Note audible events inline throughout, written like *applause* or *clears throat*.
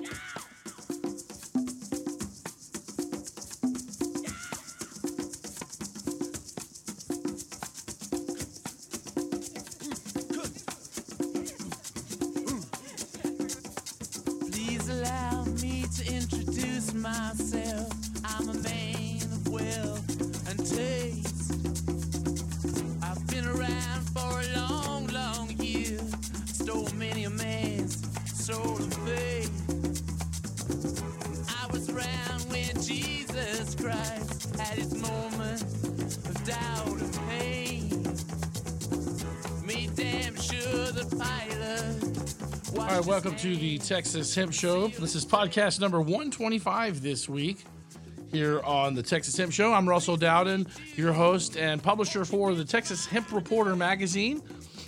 Please welcome to the Texas Hemp Show. This is podcast number 125 this week here on the Texas Hemp Show. I'm Russell Dowden, your host and publisher for the Texas Hemp Reporter magazine.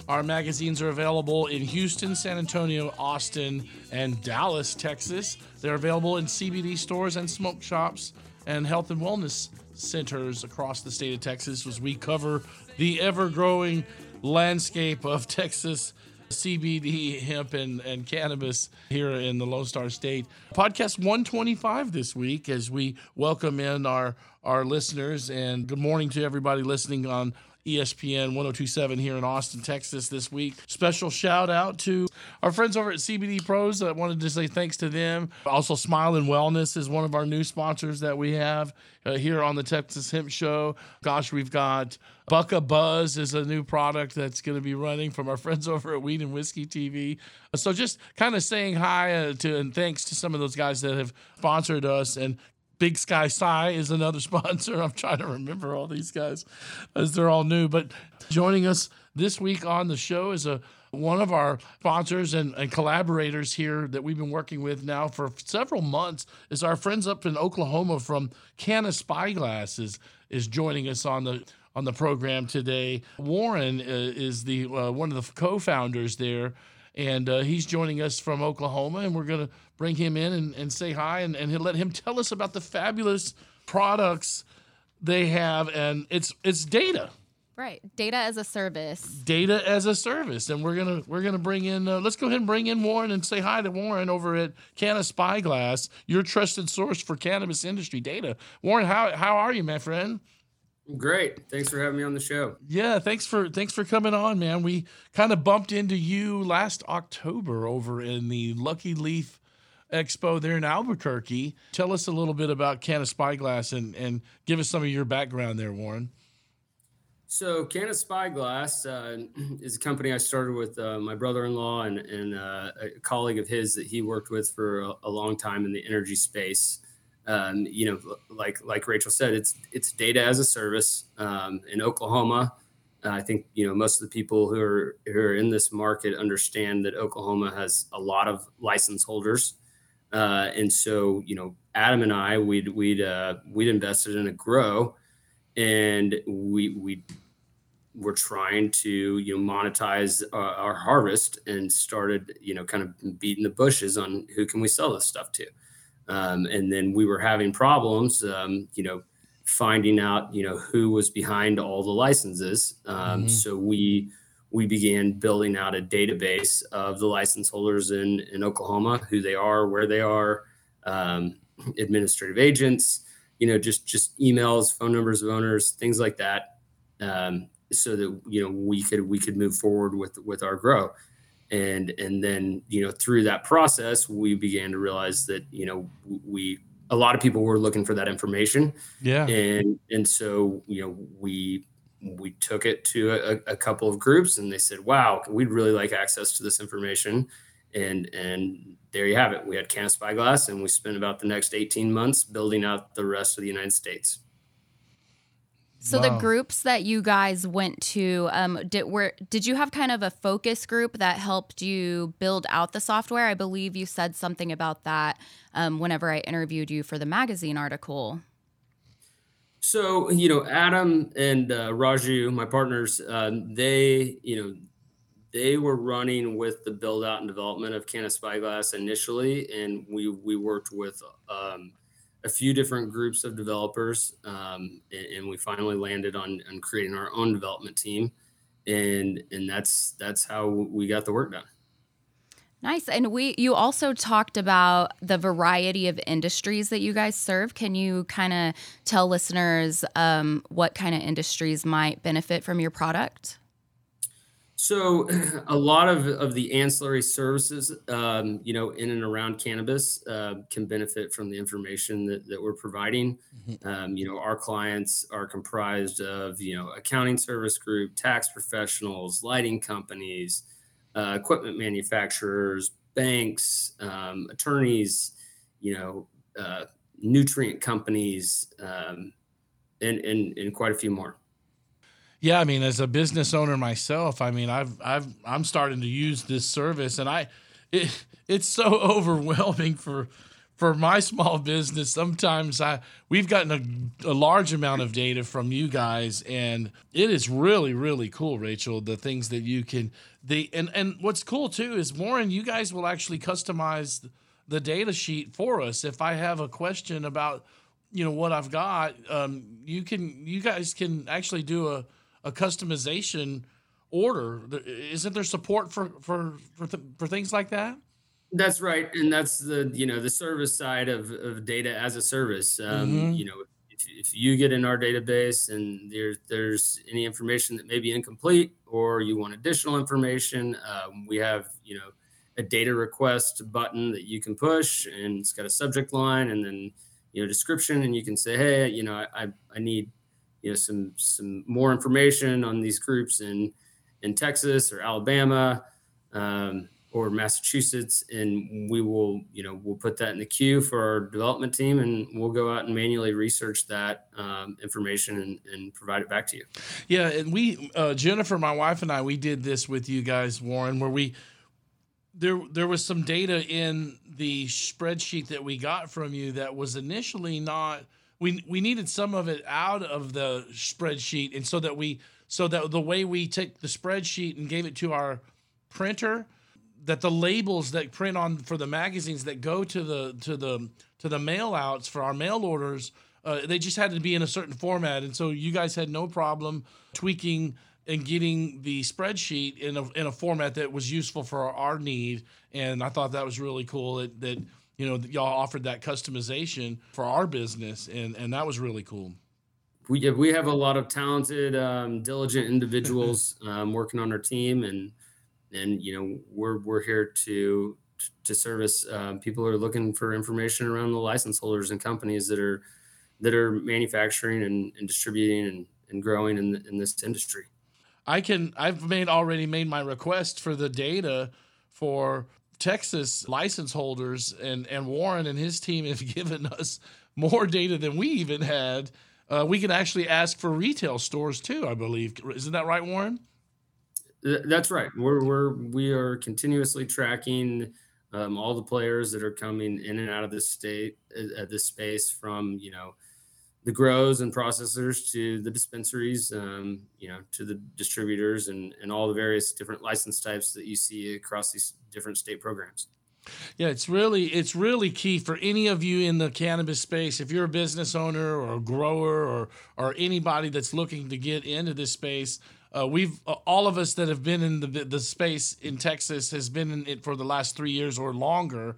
Our magazines are available in Houston, San Antonio, Austin, and Dallas, Texas. They're available in CBD stores and smoke shops and health and wellness centers across the state of Texas as we cover the ever growing landscape of *laughs* Texas CBD, hemp, and, and cannabis here in the Lone Star State. Podcast 125 this week as we welcome in our, our listeners. And good morning to everybody listening on ESPN 1027 here in Austin, Texas this week. Special shout out to our friends over at CBD Pros. I wanted to say thanks to them. Also, Smilyn Wellness is one of our new sponsors that we have uh, here on the Texas Hemp Show. Gosh, we've got Bucka Buzz is a new product that's going to be running from our *laughs* friends over at Weed and Whiskey TV. So just kind of saying hi uh, to and thanks to some of those guys that have sponsored us and Big Sky Sci is another *laughs* sponsor. I'm trying to remember all these guys as they're all new. But joining us this week on the show is a one of our sponsors and, and collaborators here that we've been working with now for several months is our friends up in Oklahoma from Canna Spyglass is, is joining us on the on the program today. Warren uh, is the uh, one of the co-founders there and uh, he's joining us from Oklahoma, and we're going to bring him in and, and say hi and, and let him tell us about the fabulous products they have, and it's it's data, Right. Data as a service. data as a service, and we're gonna we're gonna bring in. Uh, let's go ahead and bring in Warren and say hi to Warren over at Canna Spyglass, your trusted source for cannabis industry data. Warren, how how are you, my friend? Great. Thanks for having me on the show. Yeah, thanks for thanks for coming on, man. We kind of bumped into you last October over in the Lucky Leaf Expo there in Albuquerque. Tell us a little bit about Canna Spyglass and and give us some of your background there, Warren. So, Canna Spyglass uh, *clears throat* is a company I started with uh, my brother-in-law and, and uh, a colleague of his that he worked with for a, a long time in the energy space. Um, you know, like like Rachel said, it's it's data as a service um, in Oklahoma. Uh, I think you know most of the people who are who are in this market understand that Oklahoma has a lot of license holders, uh, and so you know Adam and I we'd we'd uh, we'd invested in a grow, and we we were trying to you know monetize uh, our harvest and started you know kind of beating the bushes on who can we sell this stuff to um, and then we were having problems um, you know finding out you know who was behind all the licenses. Um, Mhm. so we we began building out a database of the license holders in in oklahoma who they are where they are um, administrative agents you know just just emails phone numbers of owners things like that. Um, so that you know we could we could move forward with with our grow and and then you know through that process we began to realize that you know we a lot of people were looking for that information. Yeah. and and so you know we we took it to a, a couple of groups and they said wow we'd really like access to this information. And and there you have it. We had Canna Spyglass and we spent about the next 18 months building out the rest of the united states So Wow. the groups that you guys went to, um, did were did you have kind of a focus group that helped you build out the software? I believe you said something about that um, whenever I interviewed you for the magazine article. So you know, Adam and uh, Raju, my partners, um, they you know they were running with the build out and development of Canna Spyglass initially, and we we worked with um, a few different groups of developers, um, and, and we finally landed on on creating our own development team, and and that's that's how we got the work done. Nice. And we you also talked about the variety of industries that you guys serve. Can you kind of tell listeners um, what kind of industries might benefit from your product? So, *clears throat* a lot of, of the ancillary services, um, you know, in and around cannabis uh, can benefit from the information that, that we're providing. Mm-hmm. Um, you know, our clients are comprised of, you know, accounting service group, tax professionals, lighting companies, uh, equipment manufacturers, banks, um, attorneys, you know, uh, nutrient companies, um, and, and, and quite a few more. Yeah, I mean, as a business owner myself, I mean, I've I've I'm starting to use this service, and I, it, it's so *laughs* overwhelming for for my small business. Sometimes I we've gotten a, a large amount of data from you guys, and it is really really cool, Rachel. The things that you can the and and what's cool too is Warren, you guys will actually customize the data sheet for us. If I have a question about you know what I've got, um, you can you guys can actually do a a customization order. Isn't there support for for for, th- for things like that? That's right, and that's the you know the service side of, of data as a service. Um, mm-hmm. You know, if, if you get in our database and there's there's any information that may be incomplete, or you want additional information, um, we have you know a data request button that you can push, and it's got a subject line, and then you know description, and you can say, hey, you know, I I need you know some some more information on these groups in in Texas or Alabama um, or Massachusetts, and we will you know we'll put that in the queue for our development team, and we'll go out and manually research that um, information and, and, provide it back to you. Yeah, and we uh, Jennifer, my wife, and I, we did this with you guys, Warren, where we there there was some data in the spreadsheet that we got from you that was initially not we we needed some of it out of the spreadsheet, and so that we so that the way we took the spreadsheet and gave it to our printer, that the labels that print on for the magazines that go to the to the to the mail outs for our mail orders, uh, they just had to be in a certain format, and so you guys had no problem tweaking and getting the spreadsheet in a in a format that was useful for our, our need, and I thought that was really cool that that you know, y'all offered that customization for our business, and and that was really cool. We we have a lot of talented, um, diligent individuals *laughs* um, working on our team, and and you know we're we're here to to service um, people who are looking for information around the license holders and companies that are that are manufacturing and, and distributing and, and growing in, in this industry. I can I've made already made my request for the data for Texas license holders and and Warren and his team *laughs* have given us more data than we even had. Uh, we can actually ask for retail stores too, I believe. Isn't that right, Warren? That's right. We're we're we are continuously tracking um, all the players that are coming in and out of this state at uh, this space from you know the grows and processors to the dispensaries, um, you know, to the distributors and, and all the various different license types that you see across these different state programs. Yeah, it's really it's really key for any of you in the cannabis space. If you're a business owner or a grower or or anybody that's looking to get into this space, uh, we've uh, all of us that have been in the the space in Texas has been in it for the last three years or longer.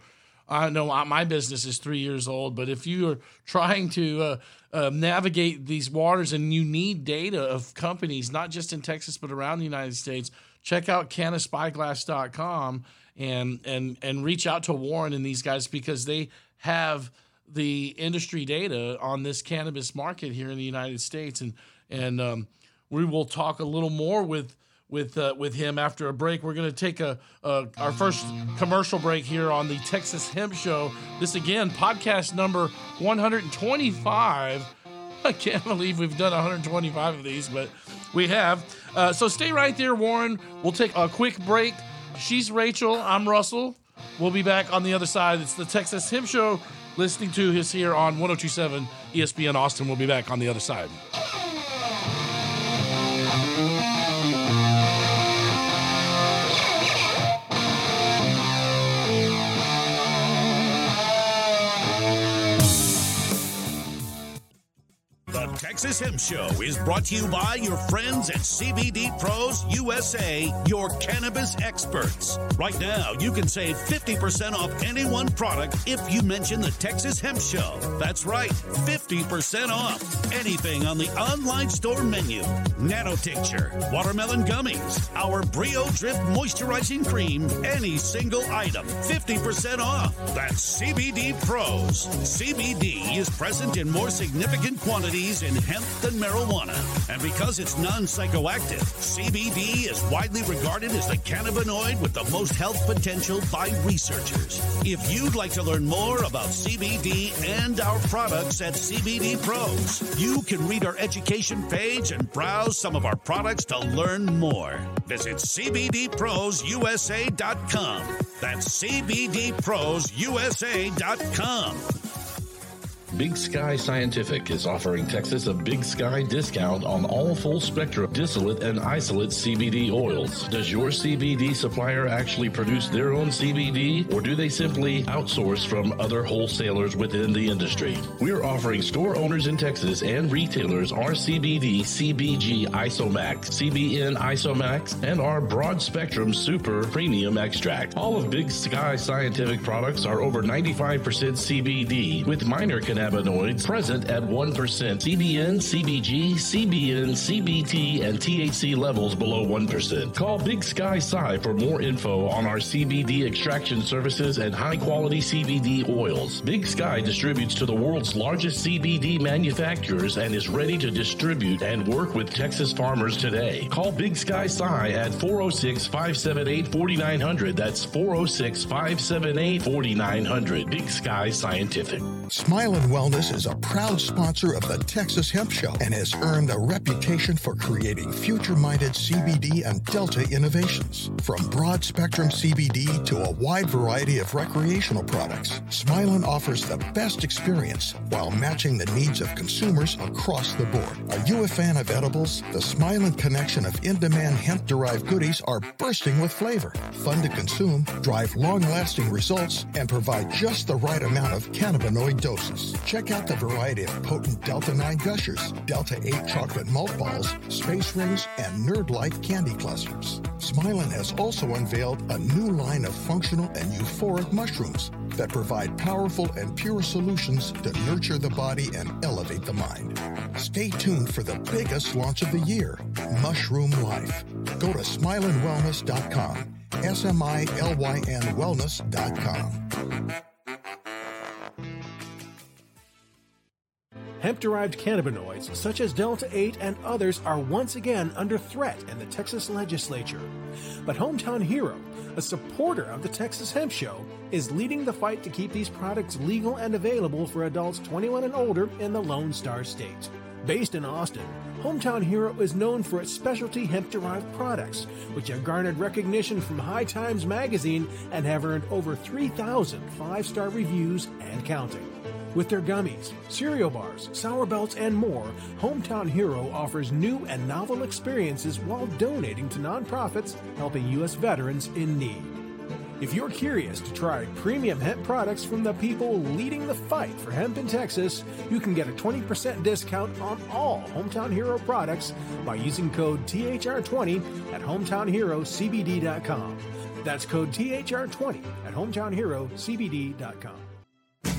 I know my business is three years old, but if you are trying to uh, uh, navigate these waters and you need data of companies, not just in Texas, but around the United States, check out cannaspyglass.com and, and, and reach out to Warren and these guys because they have the industry data on this cannabis market here in the United States. And, and um, we will talk a little more with with uh, with him after a break. We're going to take a, a, our first commercial break here on the Texas Hemp Show. This again, podcast number 125. *laughs* I can't believe we've done 125 of these, but we have. Uh, so stay right there, Warren. We'll take a quick break. She's Rachel. I'm Russell. We'll be back on the other side. It's the Texas Hemp Show. Listening to his here on 1027 ESPN Austin. We'll be back on the other side. Texas Hemp Show is brought to you by your friends at CBD Pros USA, your cannabis experts. Right now, you can save 50% off any one product if you mention the Texas Hemp Show. That's right, 50% off anything on the online store menu. Nano Tincture, watermelon gummies, our Brio Drip moisturizing cream, any single item, 50% off. That's CBD Pros. CBD is present in more significant quantities in hemp than marijuana. And because it's non psychoactive, CBD is widely regarded as the cannabinoid with the most health potential by researchers. If you'd like to learn more about CBD and our products at CBD Pros, you can read our education page and browse some of our products to learn more. Visit CBDProsUSA.com. That's CBDProsUSA.com. Big Sky Scientific is offering Texas a Big Sky discount on all full spectrum distillate and isolate CBD oils. Does your CBD supplier actually produce their own CBD or do they simply outsource from other wholesalers within the industry? We're offering store owners in Texas and retailers our CBD CBG Isomax, CBN Isomax, and our broad spectrum super premium extract. All of Big Sky Scientific products are over 95% CBD with minor cannabinoids present at 1%. CBN, CBG, CBN, CBT, and THC levels below 1%. Call Big Sky Sci for more info on our CBD extraction services and high quality CBD oils. Big Sky distributes to the world's largest CBD manufacturers and is ready to distribute and work with Texas farmers today. Call Big Sky Sci at 406 578 4900. That's 406 578 4900. Big Sky Scientific. Smilyn Wellness is a proud sponsor of the Texas Hemp Show and has earned a reputation for creating future minded CBD and Delta innovations. From broad spectrum CBD to a wide variety of recreational products, Smilyn offers the best experience while matching the needs of consumers across the board. Are you a fan of edibles? The Smilyn connection of in demand hemp derived goodies are bursting with flavor, fun to consume, drive long lasting results, and provide just the right amount of cannabinoid doses. Check out the variety of potent Delta 9 gushers, Delta 8 chocolate malt balls, space rings, and nerd like candy clusters. Smilyn has also unveiled a new line of functional and euphoric mushrooms that provide powerful and pure solutions to nurture the body and elevate the mind. Stay tuned for the biggest launch of the year, Mushroom Life. Go to smilynwellness.com, S M I L Y N wellness.com. Hemp derived cannabinoids such as Delta 8 and others are once again under threat in the Texas legislature. But Hometown Hero, a supporter of the Texas Hemp Show, is leading the fight to keep these products legal and available for adults 21 and older in the Lone Star State. Based in Austin, Hometown Hero is known for its specialty hemp derived products, which have garnered recognition from High Times magazine and have earned over 3,000 five star reviews and counting. With their gummies, cereal bars, sour belts, and more, Hometown Hero offers new and novel experiences while donating to nonprofits helping U.S. veterans in need. If you're curious to try premium hemp products from the people leading the fight for hemp in Texas, you can get a 20% discount on all Hometown Hero products by using code THR20 at hometownherocbd.com. That's code THR20 at hometownherocbd.com.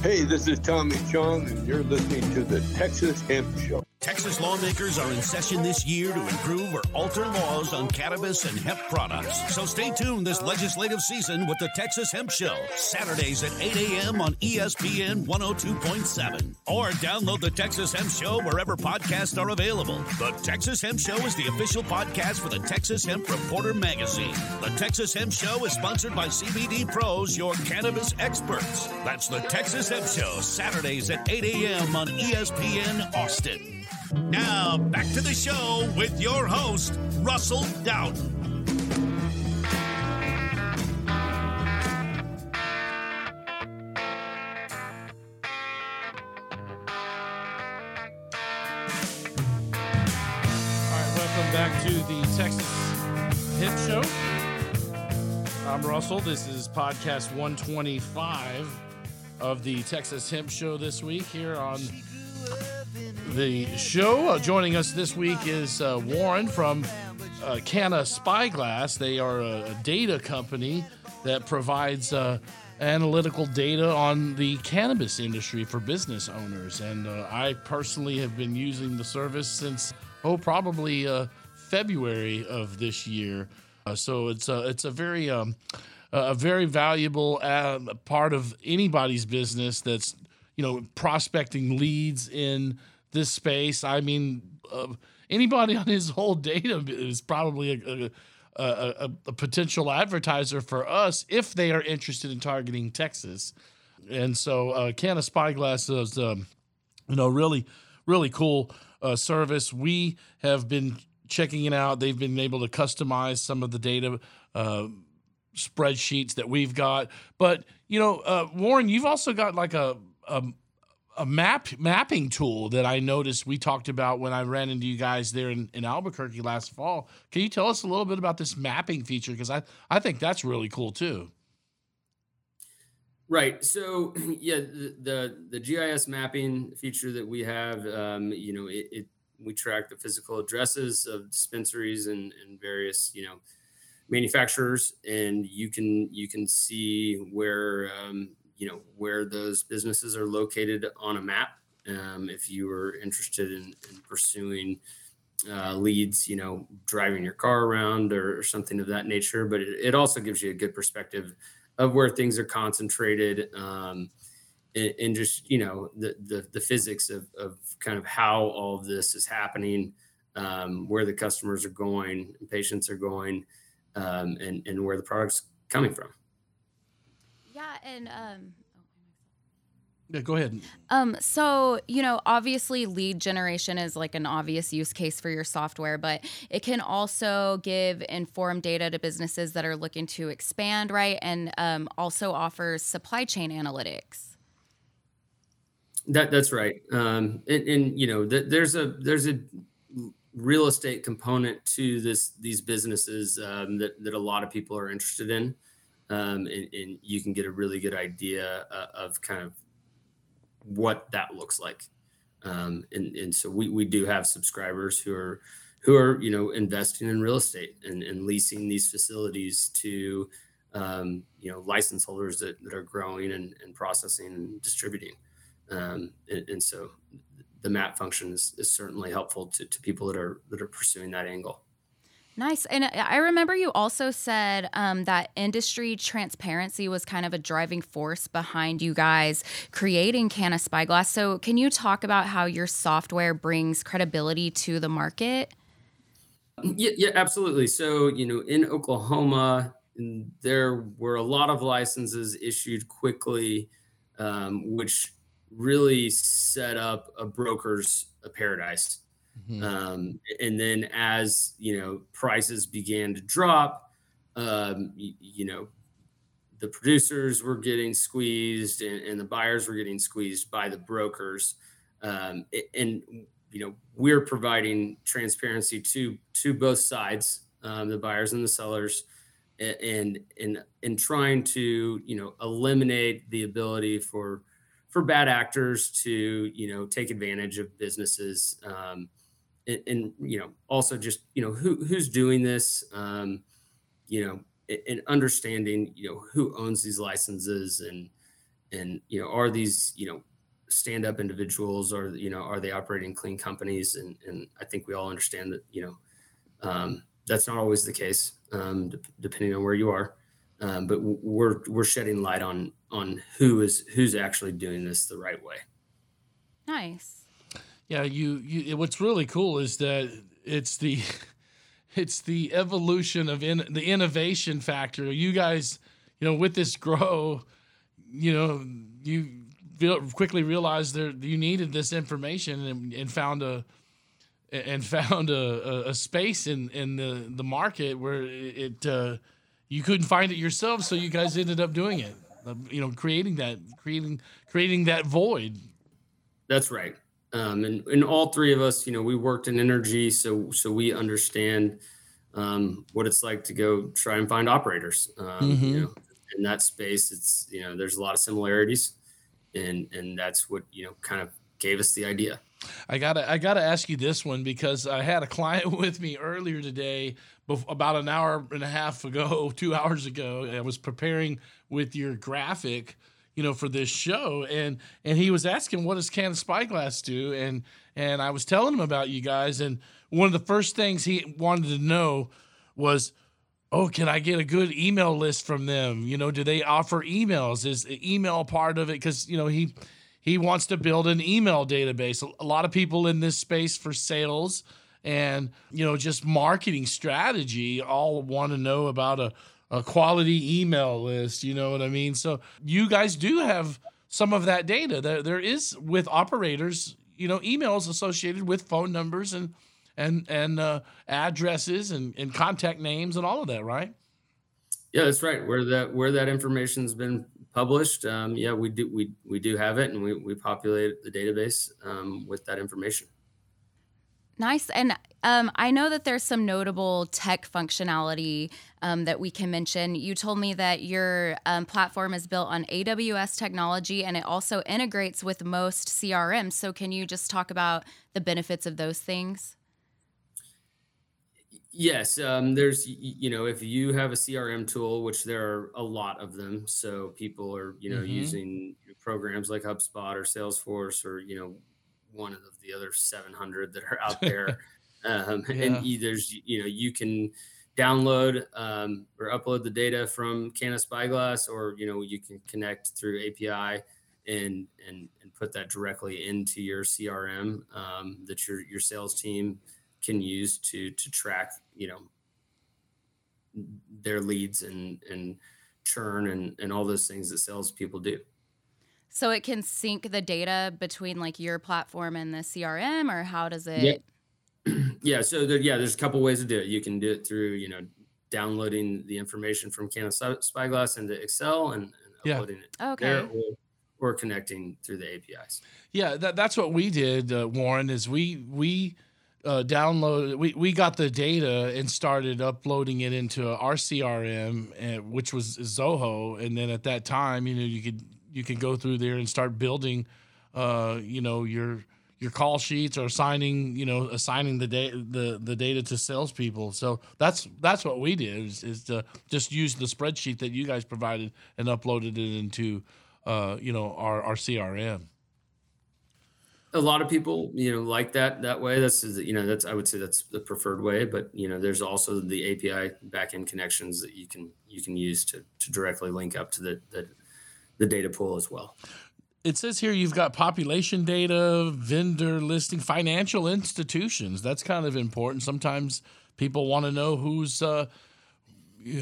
Hey, this is Tommy Chong, and you're listening to the Texas Hemp Show. Texas lawmakers are in session this year to improve or alter laws on cannabis and hemp products. So stay tuned this legislative season with the Texas Hemp Show, Saturdays at 8 a.m. on ESPN 102.7. Or download the Texas Hemp Show wherever podcasts are available. The Texas Hemp Show is the official podcast for the Texas Hemp Reporter magazine. The Texas Hemp Show is sponsored by CBD Pros, your cannabis experts. That's the Texas Show, Saturdays at 8 a.m. on ESPN Austin. Now, back to the show with your host, Russell Dowden. All right, welcome back to the Texas Hemp Show. I'm Russell. This is podcast 125 of the Texas Hemp Show this week here on the show. Uh, joining us this week is uh, Warren from uh, Canna Spyglass. They are a, data company that provides uh, analytical data on the cannabis industry for business owners. And uh, I personally have been using the service since, oh, probably uh, February of this year. so it's it's a very um, a very valuable part of anybody's business that's you know prospecting leads in this space. I mean, uh, anybody *laughs* on his whole data is probably a, a, a, a, potential advertiser for us if they are interested in targeting Texas. And so, uh, Canna Spyglass is, um, you know, really, really cool uh, service. We have been checking it out. They've been able to customize some of the data uh, spreadsheets that we've got. But you know, uh, Warren, you've also got like a, a a map mapping tool that I noticed we talked about when I ran into you guys there in, in Albuquerque last fall. Can you tell us a little bit about this mapping feature? Because I, I think that's really cool too. Right. So *clears throat* yeah, the, the, the GIS mapping feature that we have, um, you know, it, it, we track the physical addresses of dispensaries and, and various, you know, manufacturers, and you can you can see where um, you know where those businesses are located on a map. Um, if you are interested in, in pursuing uh, leads, you know, driving your car around or, or something of that nature. But it, it, also gives you a good perspective of where things are concentrated um, and, and, just, you know, the, the, the physics of, of kind of how all of this is happening, um, where the customers are going, patients are going, um, and, and where the product's coming from. Yeah, and um, yeah, go ahead. Um, so you know, obviously, lead generation is like an obvious use case for your software, but it can also give informed data to businesses that are looking to expand, right? And um, also offers supply chain analytics. That that's right. Um, and, and you know, th- there's a there's a real estate component to this these businesses um, that that a lot of people are interested in um, and, and, you can get a really good idea uh, of kind of what that looks like. Um, and, and so we, we do have subscribers who are who are you know investing in real estate and, and leasing these facilities to um, you know license holders that, that are growing and, and processing and distributing. Um, and, and, so the map function is, is certainly helpful to, to people that are that are pursuing that angle. Nice. And I remember you also said um, that industry transparency was kind of a driving force behind you guys creating Canna Spyglass. So, can you talk about how your software brings credibility to the market? Yeah, yeah absolutely. So, you know, in Oklahoma, there were a lot of licenses issued quickly, um, which really set up a broker's a paradise Mm-hmm. Um, and then as you know prices began to drop, um, you, you, know the producers were getting squeezed and, and, the buyers were getting squeezed by the brokers. Um, and you know we're providing transparency to to both sides, um, the buyers and the sellers, and and and trying to you know eliminate the ability for for bad actors to you know take advantage of businesses um, and, and, you know also just you know who who's doing this um, you know and understanding you know who owns these licenses and and you know are these you know stand up individuals or you know are they operating clean companies? And and I think we all understand that you know um, that's not always the case um, depending on where you are. Um, but we're we're shedding light on on who is who's actually doing this the right way nice yeah, you, you what's really cool is that it's the *laughs* it's the evolution of in, the innovation factor. You guys, you know, with this grow, you know, you quickly realized that you needed this information and, and found a and found a, a, space in, in the, the market where it uh, you couldn't find it yourself, so you guys ended up doing it. You know, creating that creating creating that void. That's right. Um, and, and all three of us, you know, we worked in energy, so so we understand um, what it's like to go try and find operators. Um, mm-hmm. You know, in that space, it's you know, there's a lot of similarities, and and that's what you know kind of gave us the idea. I gotta I gotta ask you this one because I had a *laughs* client with me earlier today, about an hour and a half ago, *laughs* two hours ago. I was preparing with your graphic, you know, for this show, and and he was asking what does Canna Spyglass do, and and I was telling him about you guys, and one of the first things he wanted to know was oh, can I get a good email list from them? You know, do they offer emails? Is email part of it? Because you know he he wants to build an email database. A lot of people in this space for sales and you know just marketing strategy all want to know about a, a quality email list. You know what I mean? So you guys do have some of that data. There, there is with operators, you know, emails associated with phone numbers and and and uh, addresses and, and contact names and all of that, right? Yeah, that's right. Where that where that information's been published, um, yeah, we do we we do have it, and we we populate the database um, with that information. Nice. And um, I know that there's some notable tech functionality um, that we can mention. You told me that your um, platform is built on AWS technology and it also integrates with most CRMs. So, can you just talk about the benefits of those things? Yes, um, there's you know if you have a CRM tool, which there are a lot of them, so people are you know mm-hmm. using programs like HubSpot or Salesforce or you know one of the other 700 that are out there, *laughs* um, yeah. and there's you know you can download um, or upload the data from Canna Spyglass, or you know you can connect through API and and and put that directly into your CRM um, that your your sales team can use to to track you know their leads and and churn and and all those things that salespeople do. So it can sync the data between like your platform and the CRM, or how does it? Yeah. *clears throat* yeah. So there, yeah, there's a couple ways to do it. You can do it through you know downloading the information from Canna Spyglass into Excel and, and yeah. uploading it okay. there, or, or, connecting through the APIs. Yeah, that, that's what we did, uh, Warren. Is we we uh, download we, we got the data and started uploading it into our crm and, which was zoho and then at that time you know you could you can go through there and start building uh, you know your your call sheets or assigning you know assigning the data the, the data to salespeople. So that's that's what we did is, is to just use the spreadsheet that you guys provided and uploaded it into uh, you know our, our crm a lot of people you know like that that way. That's you know that's i would say that's the preferred way but you know there's also the api backend connections that you can you can use to to directly link up to the the, the data pool as well it says here you've got population data vendor listing financial institutions that's kind of important sometimes people want to know who's uh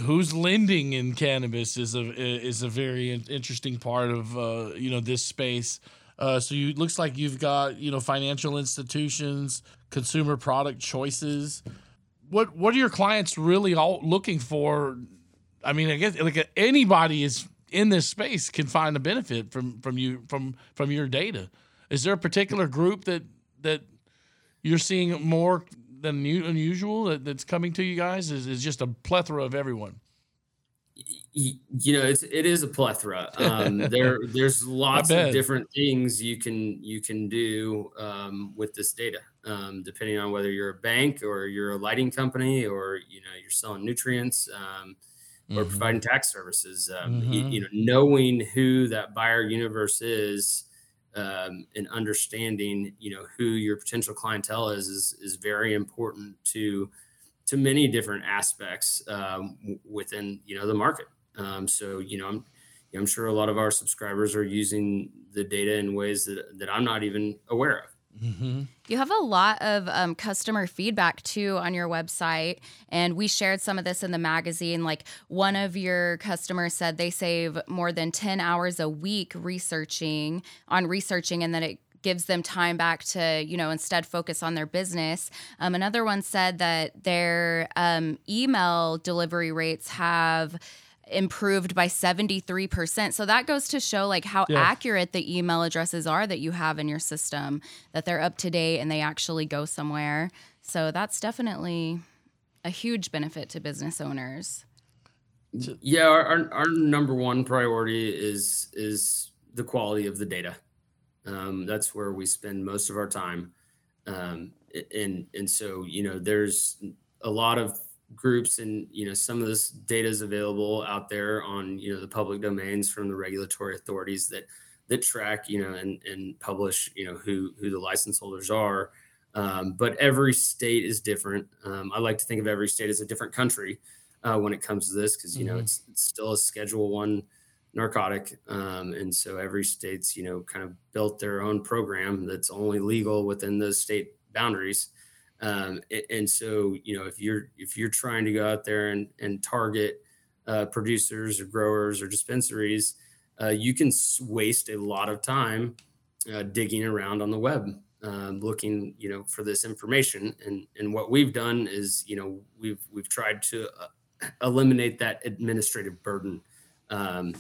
who's lending in cannabis is a is a very interesting part of uh, you know this space uh, so you looks like you've got you know financial institutions, consumer product choices. What what are your clients really all looking for? I mean, I guess like anybody is in this space can find a benefit from from you from from your data. Is there a particular group that that you're seeing more than unusual that, that's coming to you guys? Is is just a plethora of everyone? you know it's it is a plethora um, *laughs* there there's lots of different things you can you can do um, with this data um, depending on whether you're a bank or you're a lighting company or you know you're selling nutrients um, or mm-hmm. providing tax services um, mm-hmm. you, you, know knowing who that buyer universe is um, and understanding you know who your potential clientele is is, is very important to to many different aspects um, within you know the market. Um, so you know I'm I'm sure a lot of our subscribers are using the data in ways that that I'm not even aware of. Mm-hmm. You have a lot of um, customer feedback too on your website, and we shared some of this in the magazine. Like one of your customers said they save more than ten hours a week researching on researching, and that it gives them time back to, you know, instead focus on their business. Um, another one said that their um, email delivery rates have improved by 73%. So that goes to show like how yeah. accurate the email addresses are that you have in your system, that they're up to date and they actually go somewhere. So that's definitely a huge benefit to business owners. Yeah, our, our, our number one priority is is the quality of the data Um, that's where we spend most of our time. Um, and and so you know, there's a lot of groups and you know some of this data is available out there on you know the public domains from the regulatory authorities that that track you know and and publish you know who who the license holders are. Um, but every state is different. Um, i like to think of every state as a different country uh, when it comes to this because you know mm-hmm. it's, it's, still a schedule one narcotic. Um, and so every state's you know kind of built their own program that's only legal within those state boundaries um, and so, you know, if you're if you're trying to go out there and and target uh, producers or growers or dispensaries, uh, you can waste a lot of time uh, digging around on the web, um, looking, you know, for this information. And and what we've done is, you know, we've we've tried to uh, *clears throat* eliminate that administrative burden. Um,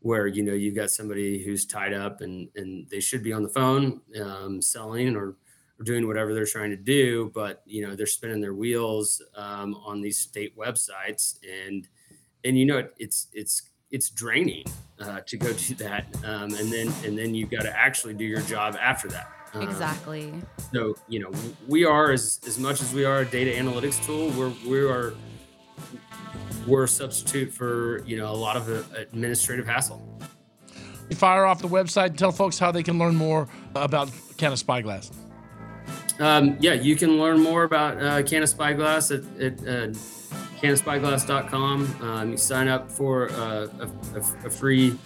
where you know you've got somebody who's tied up and and they should be on the phone um, selling or or doing whatever they're trying to do, but you know they're spinning their wheels um, on these state websites, and and you know it, it's it's it's draining uh, to go do that, um, and then and then you've got to actually do your job after that. Um, exactly. So you know we are as as much as we are a data analytics tool, we're we are we're a substitute for you know a lot of uh, administrative hassle. You fire off the website and tell folks how they can learn more about Canna Spyglass. Um, yeah, you can learn more about uh, Canna Spyglass at, at uh, cannaspyglass.com. Um, you sign up for uh, a, a, a, free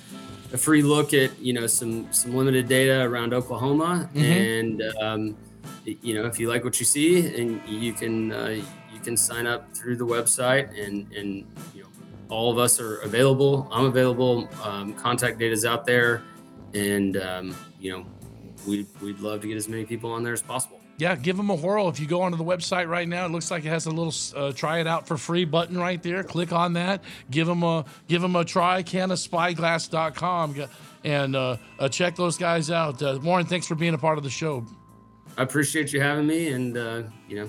a free look at you know some some limited data around Oklahoma, mm-hmm. and um, you know if you like what you see, and you can uh, you can sign up through the website, and and you know all of us are available. I'm available. Um, contact data is out there, and um, you know we we'd love to get as many people on there as possible yeah, give them a whirl. If you go onto the website right now, it looks like it has a little uh, try it out for free button right there. Click on that. Give them a give them a try. Cannaspyglass.com and uh, uh, check those guys out. Uh, Warren, thanks for being a part of the show. I appreciate you having me, and uh, you know,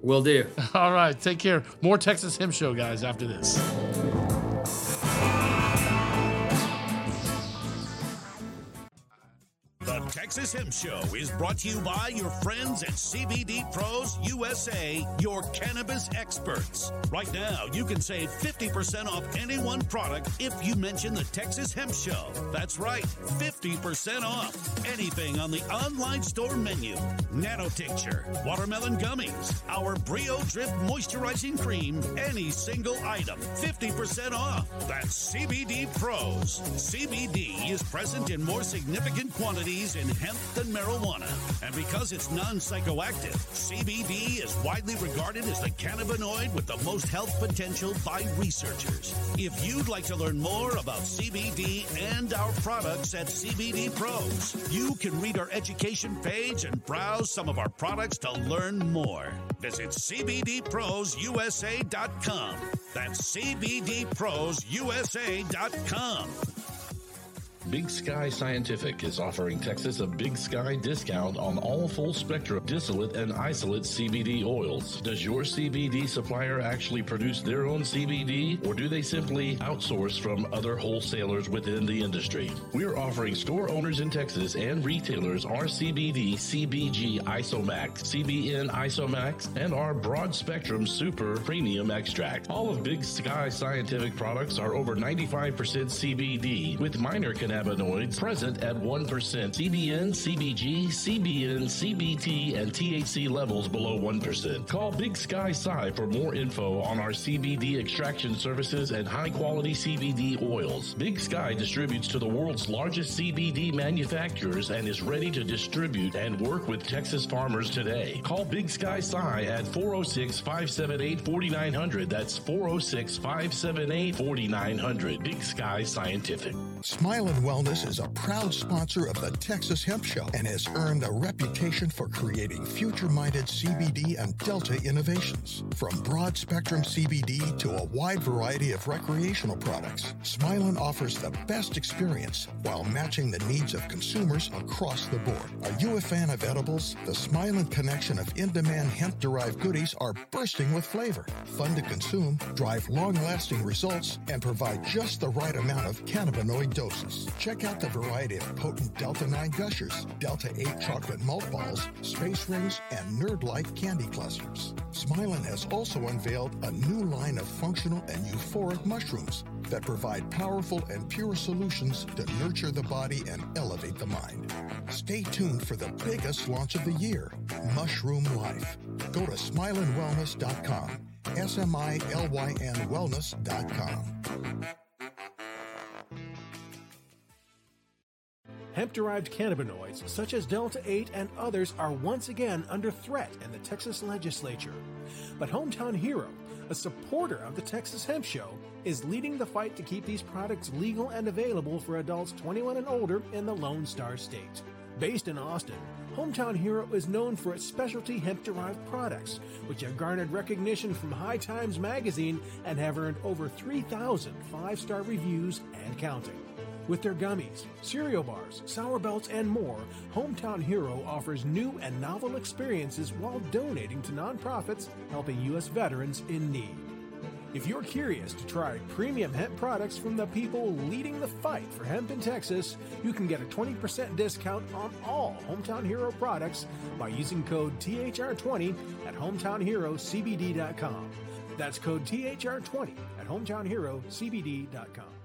will do. *laughs* All right, take care. More Texas Hemp Show, guys. After this. Texas Hemp Show is brought to you by your friends at CBD Pros USA, your cannabis experts. Right now, you can save 50% off any one product if you mention the Texas Hemp Show. That's right, 50% off anything on the online store menu. Nano Tincture, watermelon gummies, our Brio Drip moisturizing cream, any single item, 50% off. That's CBD Pros. CBD is present in more significant quantities in hemp than marijuana. And because it's non psychoactive, CBD is widely regarded as the cannabinoid with the most health potential by researchers. If you'd like to learn more about CBD and our products at CBD Pros, you can read our education page and browse some of our products to learn more. Visit CBDProsUSA.com. That's CBDProsUSA.com. Big Sky Scientific is offering Texas a Big Sky discount on all full spectrum distillate and isolate CBD oils. Does your CBD supplier actually produce their own CBD or do they simply outsource from other wholesalers within the industry? We're offering store owners in Texas and retailers our CBD CBG Isomax, CBN Isomax, and our broad spectrum super premium extract. All of Big Sky Scientific products are over 95% CBD with minor connections cannabinoids present at 1%, CBN, CBG, CBN, CBT, and THC levels below 1%. Call Big Sky Sci for more info on our CBD extraction services and high quality CBD oils. Big Sky distributes to the world's largest CBD manufacturers and is ready to distribute and work with Texas farmers today. Call Big Sky Sci at 406 578 4900. That's 406 578 4900. Big Sky Scientific. Smilyn Wellness is a proud sponsor of the Texas Hemp Show and has earned a reputation for creating future minded CBD and Delta innovations. From broad spectrum CBD to a wide variety of recreational products, Smilyn offers the best experience while matching the needs of consumers across the board. Are you a fan of edibles? The Smilyn connection of in demand hemp derived goodies are bursting with flavor, fun to consume, drive long lasting results, and provide just the right amount of cannabinoid doses. Check out the variety of potent Delta 9 gushers, Delta 8 chocolate malt balls, space rings, and nerd like candy clusters. Smilyn has also unveiled a new line of functional and euphoric mushrooms that provide powerful and pure solutions to nurture the body and elevate the mind. Stay tuned for the biggest launch of the year, Mushroom Life. Go to smilynwellness.com, S M I L Y N wellness.com. Hemp derived cannabinoids such as Delta 8 and others are once again under threat in the Texas legislature. But Hometown Hero, a supporter of the Texas Hemp Show, is leading the fight to keep these products legal and available for adults 21 and older in the Lone Star State. Based in Austin, Hometown Hero is known for its specialty hemp derived products, which have garnered recognition from High Times Magazine and have earned over 3,000 five star reviews and counting. With their gummies, cereal bars, sour belts, and more, Hometown Hero offers new and novel experiences while donating to nonprofits helping U.S. veterans in need. If you're curious to try premium hemp products from the people leading the fight for hemp in Texas, you can get a 20% discount on all Hometown Hero products by using code THR20 at hometownherocbd.com. That's code THR20 at hometownherocbd.com.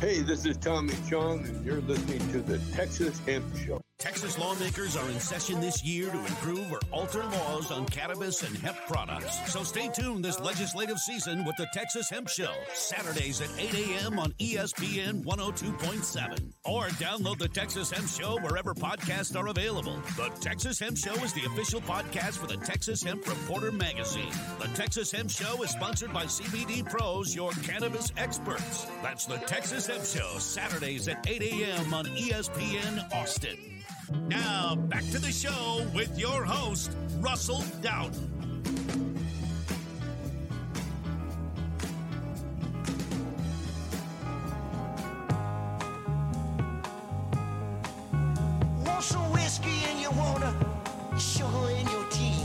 Hey, this is Tommy Chong, and you're listening to the Texas Hemp Show. Texas lawmakers are in session this year to improve or alter laws on cannabis and hemp products. So stay tuned this legislative season with the Texas Hemp Show, Saturdays at 8 a.m. on ESPN 102.7. Or download the Texas Hemp Show wherever podcasts are available. The Texas Hemp Show is the official podcast for the Texas Hemp Reporter magazine. The Texas Hemp Show is sponsored by CBD Pros, your cannabis experts. That's the Texas Hemp Show, Saturdays at 8 a.m. on ESPN Austin. Now, back to the show with your host, Russell Dowden. Want some whiskey in your water, sugar in your tea.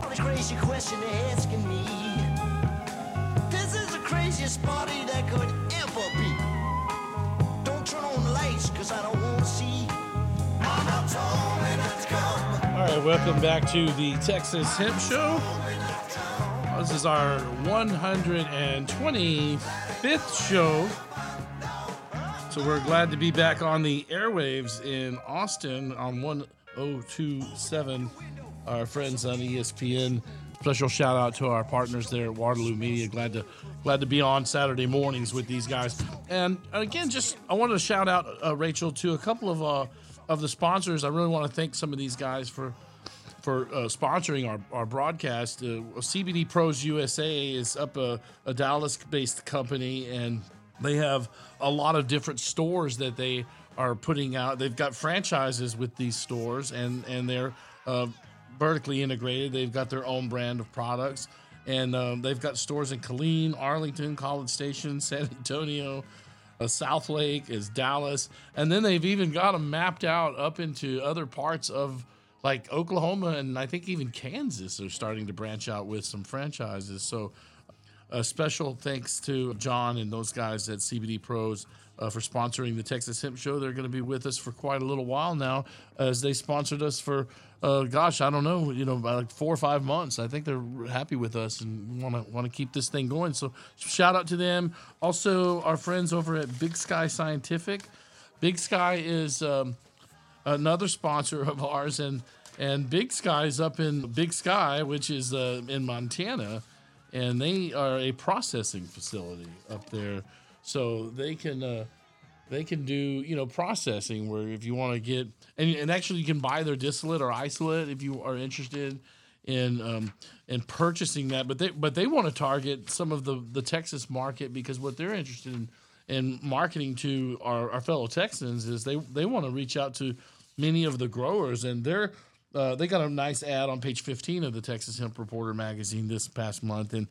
What a crazy question they're asking me. This is the craziest party that could ever be. Don't turn on lights, cause I don't want All right, welcome back to the Texas Hemp Show. This is our 125th show. So we're glad to be back on the airwaves in Austin on 1027. Our friends on ESPN. Special shout out to our partners there at Waterloo Media. Glad to glad to be on Saturday mornings with these guys. And again, just I wanted to shout out uh, Rachel to a couple of uh, of the sponsors. I really want to thank some of these guys for for uh, sponsoring our, our broadcast. Uh, CBD Pros USA is up a, a Dallas based company, and they have a lot of different stores that they are putting out. They've got franchises with these stores, and, and they're uh, vertically integrated. They've got their own brand of products, and um, they've got stores in Killeen, Arlington, College Station, *laughs* San Antonio. Uh, South Lake is Dallas, and then they've even got them mapped out up into other parts of like Oklahoma and I think even Kansas are starting to branch out with some franchises. So, a special thanks to John and those guys at CBD Pros uh, for sponsoring the Texas Hemp Show. They're going to be with us for quite a little while now, as they sponsored us for, uh, gosh, I don't know, you know, about like four or five months. I think they're happy with us and want to want to keep this thing going. So, shout out to them. Also, our friends over at Big Sky Scientific. Big Sky is. Um, another sponsor of ours, and and Big Sky is up in Big Sky, which is uh, in Montana, and they are a processing facility up there, so they can uh, they can do you know processing where if you want to get and, and actually you can buy their distillate or isolate if you are interested in um, in purchasing that, but they but they want to target some of the the Texas market because what they're interested in in marketing to our, our fellow Texans is they they want to reach out to many of the growers and they're uh, they got a nice ad on page 15 of the Texas Hemp Reporter magazine this past month and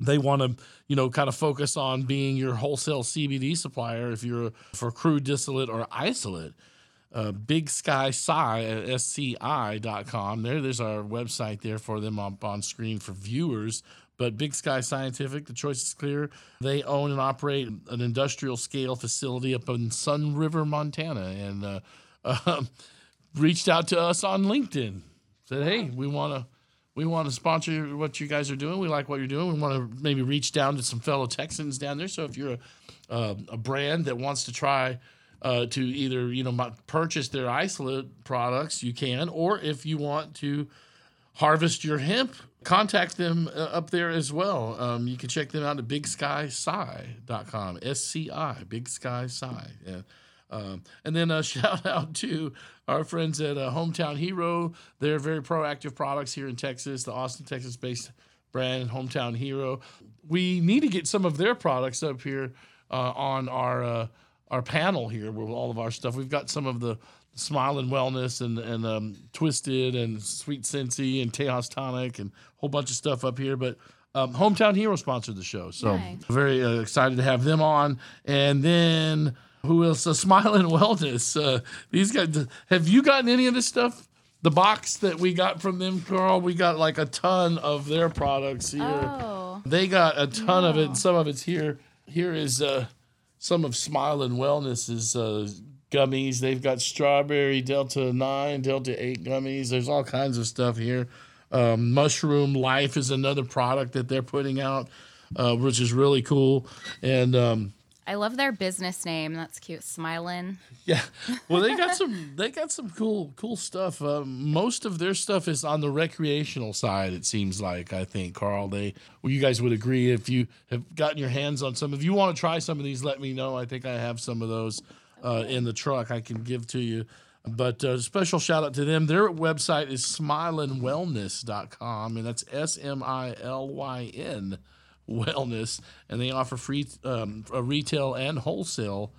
they want to you know kind of focus on being your wholesale CBD supplier if you're for crude distillate or isolate uh, Big Sky Sci at sci.com. There, there's our website there for them up on screen for viewers. But Big Sky Scientific, the choice is clear. They own and operate an industrial scale facility up in Sun River, Montana, and uh, *laughs* um, reached out to us on LinkedIn. Said, "Hey, we want to." We want to sponsor what you guys are doing. We like what you're doing. We want to maybe reach down to some fellow Texans down there. So if you're a, uh, a brand that wants to try uh, to either you know purchase their isolate products, you can, or if you want to harvest your hemp, contact them uh, up there as well. Um, you can check them out at bigsky.com, S C I, Big Sky Sci. Yeah. Um, and then a *laughs* shout out to our friends at uh, Hometown Hero. They're very proactive products here in Texas, the Austin, Texas based brand, Hometown Hero. We need to get some of their products up here uh, on our uh, our panel here with all of our stuff. We've got some of the Smilyn Wellness and and um, Twisted and Sweet Sensi and Tejas Tonic and a whole bunch of stuff up here. But um, Hometown Hero sponsored the show, so Nice. very uh, excited to have them on. And then who else? Uh, *laughs* Smilyn Wellness. Uh, these guys. Have you gotten any of this stuff? The box that we got from them, Carl. We got like a ton of their products here. Oh. They got a ton of it. And Some of it's here. Here is uh, some of Smilyn Wellness's uh, gummies. They've got strawberry Delta 9, Delta 8 gummies. There's all kinds of stuff here. Um, Mushroom Life is another product that they're putting out, uh, which is really cool. And um, I love their business name. That's cute. Smiling. yeah, *laughs* well, they got some they got some cool cool stuff. Um, most of their stuff is on the recreational side. It seems like I think Carl. They well, you guys would agree if you have gotten your hands on some. If you want to try some of these, let me know. I think I have some of those uh, in the truck. I can give to you. But uh, special shout out to them. Their website is smilynwellness.com, and that's S M I L Y N wellness, and they offer free um, retail and wholesale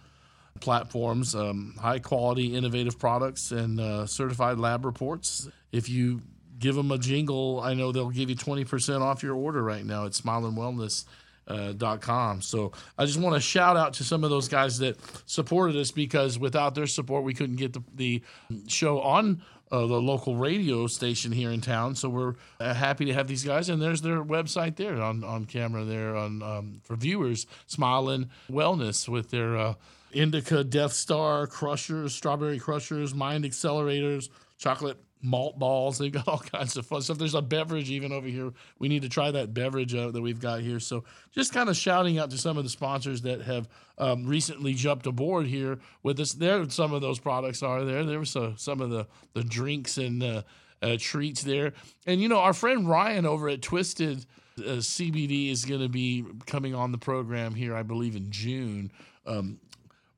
platforms, um, high quality, innovative products, and uh, certified lab reports. If you give them a jingle, I know they'll give you 20% off your order right now at smilynwellness.com. Uh. So I just want to shout out to some of those guys that supported us because without their support, we couldn't get the, the show on uh, the local radio station here in town. So we're uh, happy to have these guys, and there's their website there on, on camera there on um, for viewers. Smilyn Wellness with their uh, Indica Death Star crushers, strawberry crushers, mind accelerators, chocolate malt balls. They've got *laughs* all kinds of fun stuff. There's a beverage even over here. We need to try that beverage uh, that we've got here. So just kind of shouting out to some of the sponsors that have um, recently jumped aboard here with us. There, some of those products are there. There was uh, some of the the drinks and uh, uh, treats there. And you know, our friend Ryan over at Twisted. Uh, CBD is going to be coming on the program here, I believe, in June. Um,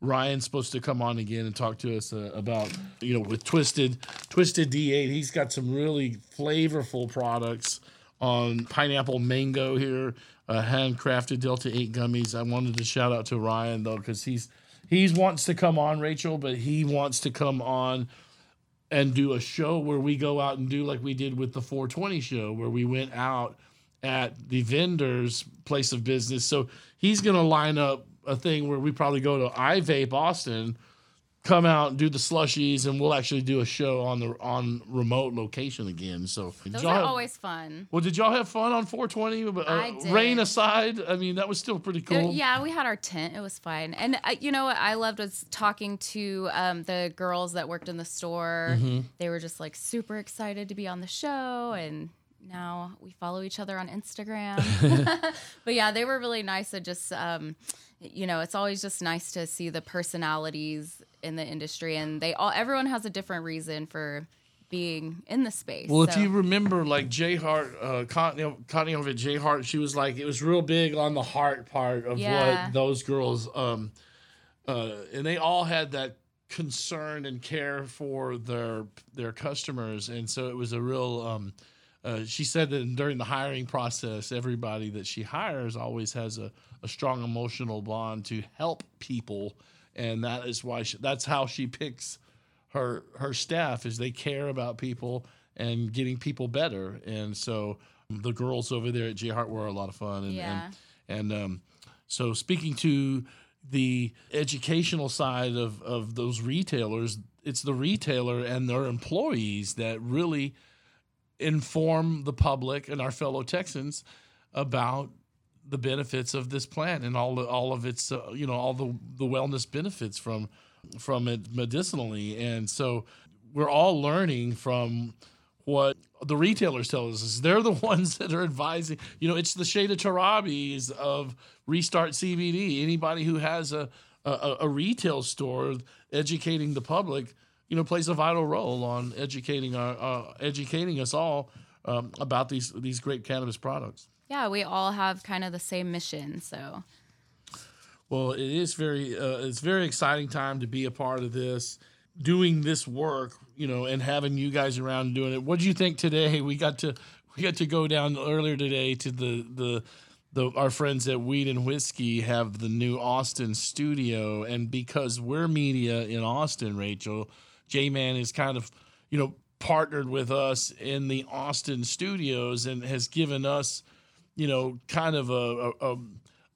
Ryan's supposed to come on again and talk to us uh, about you know with Twisted Twisted D8. He's got some really flavorful products on pineapple mango here, uh, handcrafted Delta Eight gummies. I wanted to shout out to Ryan though because he's he's wants to come on Rachel, but he wants to come on and do a show where we go out and do like we did with the 420 show where we went out at the vendor's place of business. So he's going to line up a thing where we probably go to iVape Austin, come out and do the slushies, and we'll actually do a show on the on remote location again. So Those are have- always fun. well, did y'all have fun on 420? Uh, I did. Rain aside, I mean that was still pretty There- cool. yeah, we had our tent. It was fine. And uh, you know what I loved was talking to um, the girls that worked in the store. Mhm. They were just like super excited to be on the show. And now we follow each other on Instagram. *laughs* *laughs* but yeah, they were really nice. And just, um, you know, it's always just nice to see the personalities in the industry. And they all, everyone has a different reason for being in the space. Well, if you remember, like Jay Hart, uh, Connie over at Jay Hart, she was like, it was real big on the heart part of Yeah. what those girls, um, uh, and they all had that concern and care for their their customers, and so it was a real. Um, uh, she said that during the hiring process, everybody that she hires always has a, a strong emotional bond to help people, and that is why she, that's how she picks her her staff is they care about people and getting people better. And so the girls over there at J Hart were a lot of fun. And Yeah. and, and um, so speaking to the educational side of of those retailers, it's the retailer and their employees that really inform the public and our fellow Texans about the benefits of this plant and all all of its uh, you know all the the wellness benefits from from it medicinally. And so we're all learning from what the retailers tell us is they're the *laughs* ones that are advising you know it's the Shayda Torabis of restart CBD anybody who has a a, a retail store educating the public you know plays a vital role on educating our uh, educating us all um, about these these great cannabis products Yeah, we all have kind of the same mission. So Well, it is very uh, it's very exciting time to be a part of this, doing this work, you know, and having you guys around doing it. What do you think today? We got to we got to go down earlier today to the the the our friends at Weed and Whiskey have the new Austin studio, and because we're media in Austin, Rachel, J Man is kind of you know partnered with us in the Austin studios and has given us you know kind of a, a, a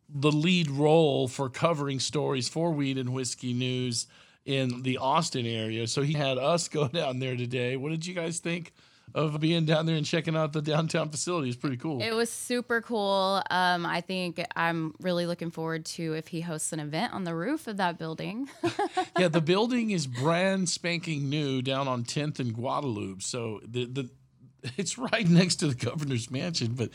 the lead role for covering stories for Weed and Whiskey News in the Austin area. So he had us *laughs* go down there today. What did you guys think of being down there and checking out the downtown facility? It's pretty cool. it was super cool. Um, I think I'm really looking forward to if he hosts an event on the roof of that building. *laughs* yeah, the building is brand spanking new down on 10th and Guadalupe. So the the *laughs* it's right next to the governor's mansion, but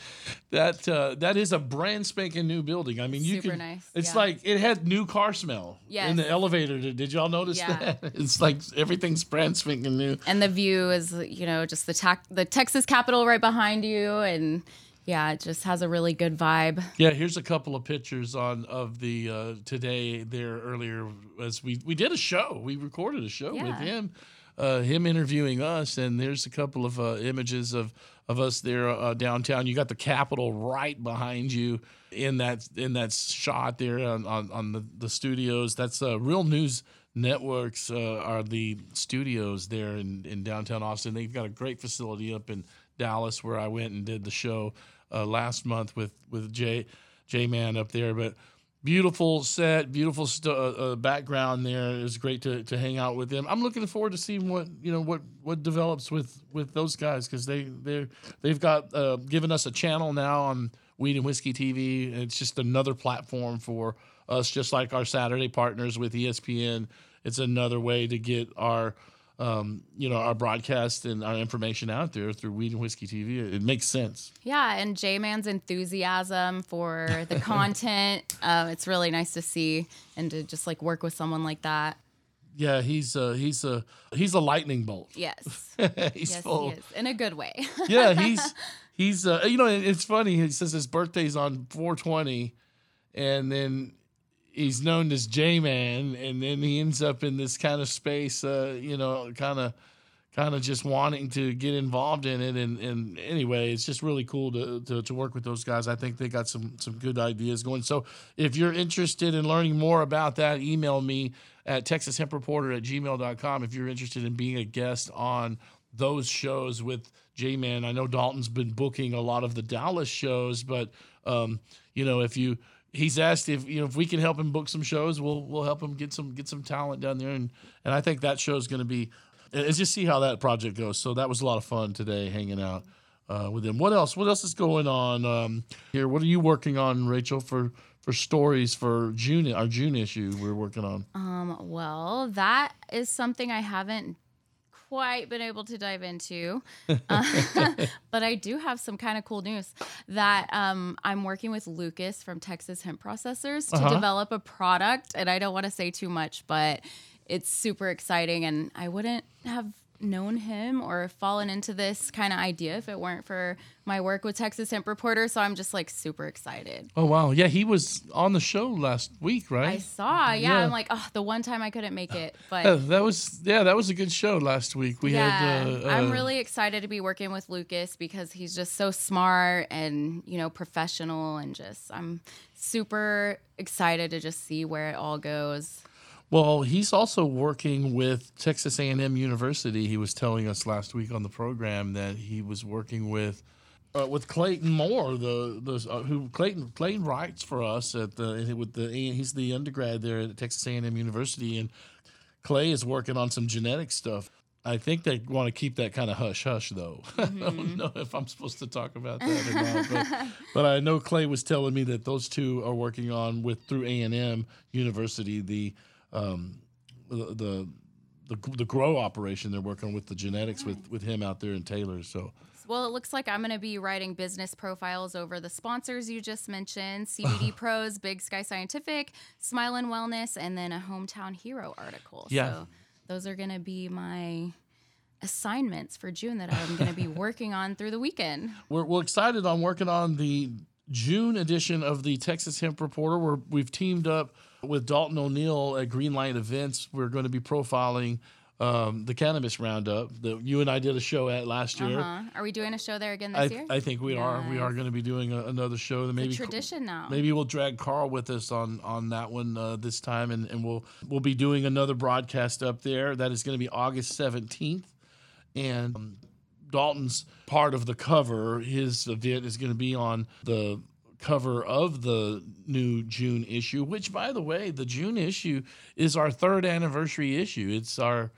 that uh, that is a brand spanking new building. I mean, you Super can. nice, It's yeah. like it had new car smell in the elevator. Did, y'all notice Yeah. that? *laughs* It's like everything's brand spanking new. and the view is, you know, just the the Texas Capitol right behind you, and yeah, it just has a really good vibe. Yeah, here's a couple of pictures on of the uh, today there earlier as we we did a show. We recorded a show with him, uh, him interviewing us, and there's a couple of uh, images of of us there uh, downtown. You got the Capitol right behind you in that in that shot there on on, on the the studios. That's uh, Real News Networks uh, are the studios there in in downtown Austin. They've got a great facility up in Dallas where I went and did the show uh, last month with with Jay J Man up there. But beautiful set, beautiful st- uh, uh, background there. It was great to, to hang out with them. I'm looking forward to seeing what you know what what develops with with those guys because they they they've got uh, given us a channel now on Weed and Whiskey TV. It's just another platform for us, just like our Saturday partners with ESPN. It's another way to get our um, you know our broadcast and our information out there through Weed and Whiskey TV. It makes sense. Yeah, and J Man's enthusiasm for the *laughs* content, um, it's really nice to see and to just like work with someone like that. Yeah, he's uh, he's a he's a lightning bolt. Yes, *laughs* he's yes, full. he is in a good way. *laughs* yeah, he's he's uh, you know it's funny. He says his birthday's on 420, and then he's known as J Man, and then he ends up in this kind of space. Uh, you know, kind of kind of just wanting to get involved in it. And and anyway, it's just really cool to, to to work with those guys. I think they got some some good ideas going. So if you're interested in learning more about that, email me at texashempreporter at gmail.com if you're interested in being a guest on those shows with J-Man. I know Dalton's been booking a lot of the Dallas shows, but um, you know, if you he's asked if you know if we can help him book some shows, we'll we'll help him get some get some talent down there and and I think that show is going to be let's just see how that project goes. So that was a lot of fun today hanging out uh, with him. What else? What else is going on um, here? What are you working on, Rachel, for for stories for June our June issue we're working on? Um, well, that is something I haven't quite been able to dive into. Uh, *laughs* *laughs* but I do have some kind of cool news that um, I'm working with Lucas from Texas Hemp Processors to Uh-huh. develop a product. And I don't want to say too much, but it's super exciting. And I wouldn't have known him or fallen into this kind of idea if it weren't for my work with Texas Hemp Reporter. So I'm just like super excited. Oh wow, yeah, he was on the show last week, right? I saw, yeah, Yeah. I'm like, oh, the one time I couldn't make it, but Yeah, that was yeah, that was a good show last week. We yeah, had. Uh, I'm uh, really excited to be working with Lucas because he's just so smart and you know professional and just I'm super excited to just see where it all goes. Well, he's also working with Texas A&M University. He was telling us last week on the program that he was working with uh, with Clayton Moore, the the uh, who Clayton Clayton writes for us at the with the he's the undergrad there at Texas A&M University, and Clay is working on some genetic stuff. I think they want to keep that kind of hush hush though. *laughs* I don't know if I'm supposed to talk about that or not, but, *laughs* but I know Clay was telling me that those two are working on with through A and M University the um, the, the the the grow operation. They're working with the genetics with with him out there in Taylor. So Well, it looks like I'm going to be writing business profiles over the sponsors you just mentioned CBD *laughs* Pros, Big Sky Scientific, Smilyn Wellness, and then a Hometown Hero article. Yeah. So those are going to be my assignments for June that I'm going to be *laughs* working on through the weekend. we're, we're excited on working on the June edition of the Texas Hemp Reporter. We're, we've teamed up with Dalton O'Neill at Greenlight Events. We're going to be profiling um, the cannabis roundup that you and I did a show at last year. Uh-huh. Are we doing a show there again I, this year? I think we are. We are going to be doing a, another show. That maybe tradition now. Maybe we'll drag Carl with us on on that one uh, this time, and, and we'll we'll be doing another broadcast up there. That is going to be August seventeenth, and um, Dalton's part of the cover. His event is going to be on the cover of the new June issue. Which, by the way, the June issue is our third anniversary issue. It's our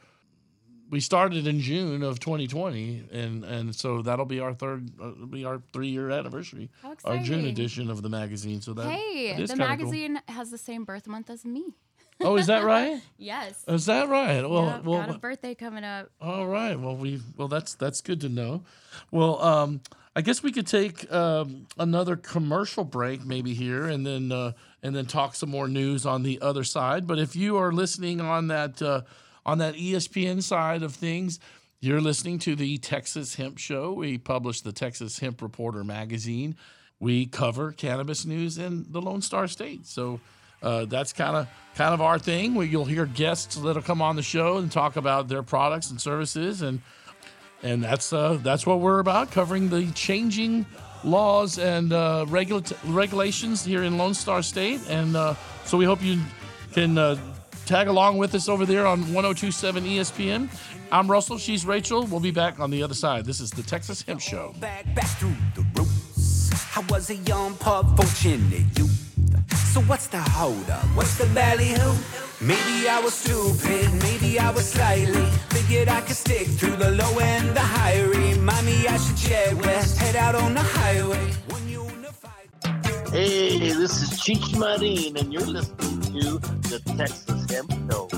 we started in June of 2020, and and so that'll be our third, uh, it'll be our three year anniversary, our June edition of the magazine. So that hey, the kinda cool. magazine has the same birth month as me. Oh, is that right? *laughs* Yes. Is that right? Well, Yep, well, got a birthday coming up. all right. Well, we well that's that's good to know. Well, um, I guess we could take um, another commercial break maybe here, and then uh, and then talk some more news on the other side. But if you are listening on that uh, on that ESPN side of things, you're listening to the Texas Hemp Show. We publish the Texas Hemp Reporter magazine. We cover cannabis news in the Lone Star State. So uh, that's kind of kind of our thing. Where you'll hear guests that'll come on the show and talk about their products and services, and and that's uh, that's what we're about, covering the changing laws and uh, regula- regulations here in Lone Star State. And uh, so we hope you can uh, tag along with us over there on 1027 ESPN. I'm Russell. She's Rachel. We'll be back on the other side. This is the Texas Hemp Show. back, back So what's the hold up? What's the ballyhoo? Maybe I was stupid, maybe I was slightly. Figured I could stick through the low and the high. Remind me I should check west, head out on the highway. One unified. Hey, this is Cheech Marin, and you're listening to the Texas Hemp Show.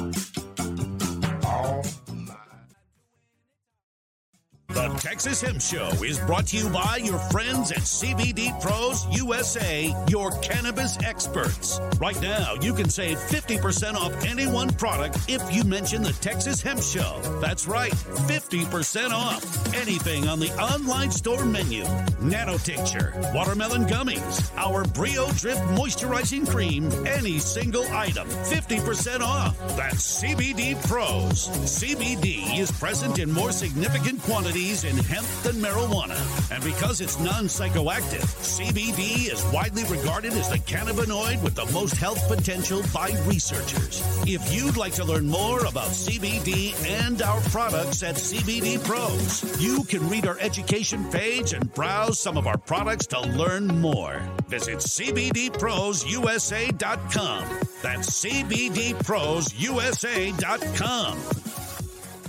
The Texas Hemp Show is brought to you by your friends at CBD Pros USA, your cannabis experts. Right now, you can save 50% off any one product if you mention the Texas Hemp Show. That's right, 50% off anything on the online store menu. Nanoticture, watermelon gummies, our Brio Drip moisturizing cream, any single item, 50% off. That's CBD Pros. CBD is present in more significant quantities in hemp than marijuana. And because it's non psychoactive, CBD is widely regarded as the cannabinoid with the most health potential by researchers. If you'd like to learn more about CBD and our products at CBD Pros, you can read our education page and browse some of our products to learn more. Visit CBDProsUSA.com. That's CBDProsUSA.com.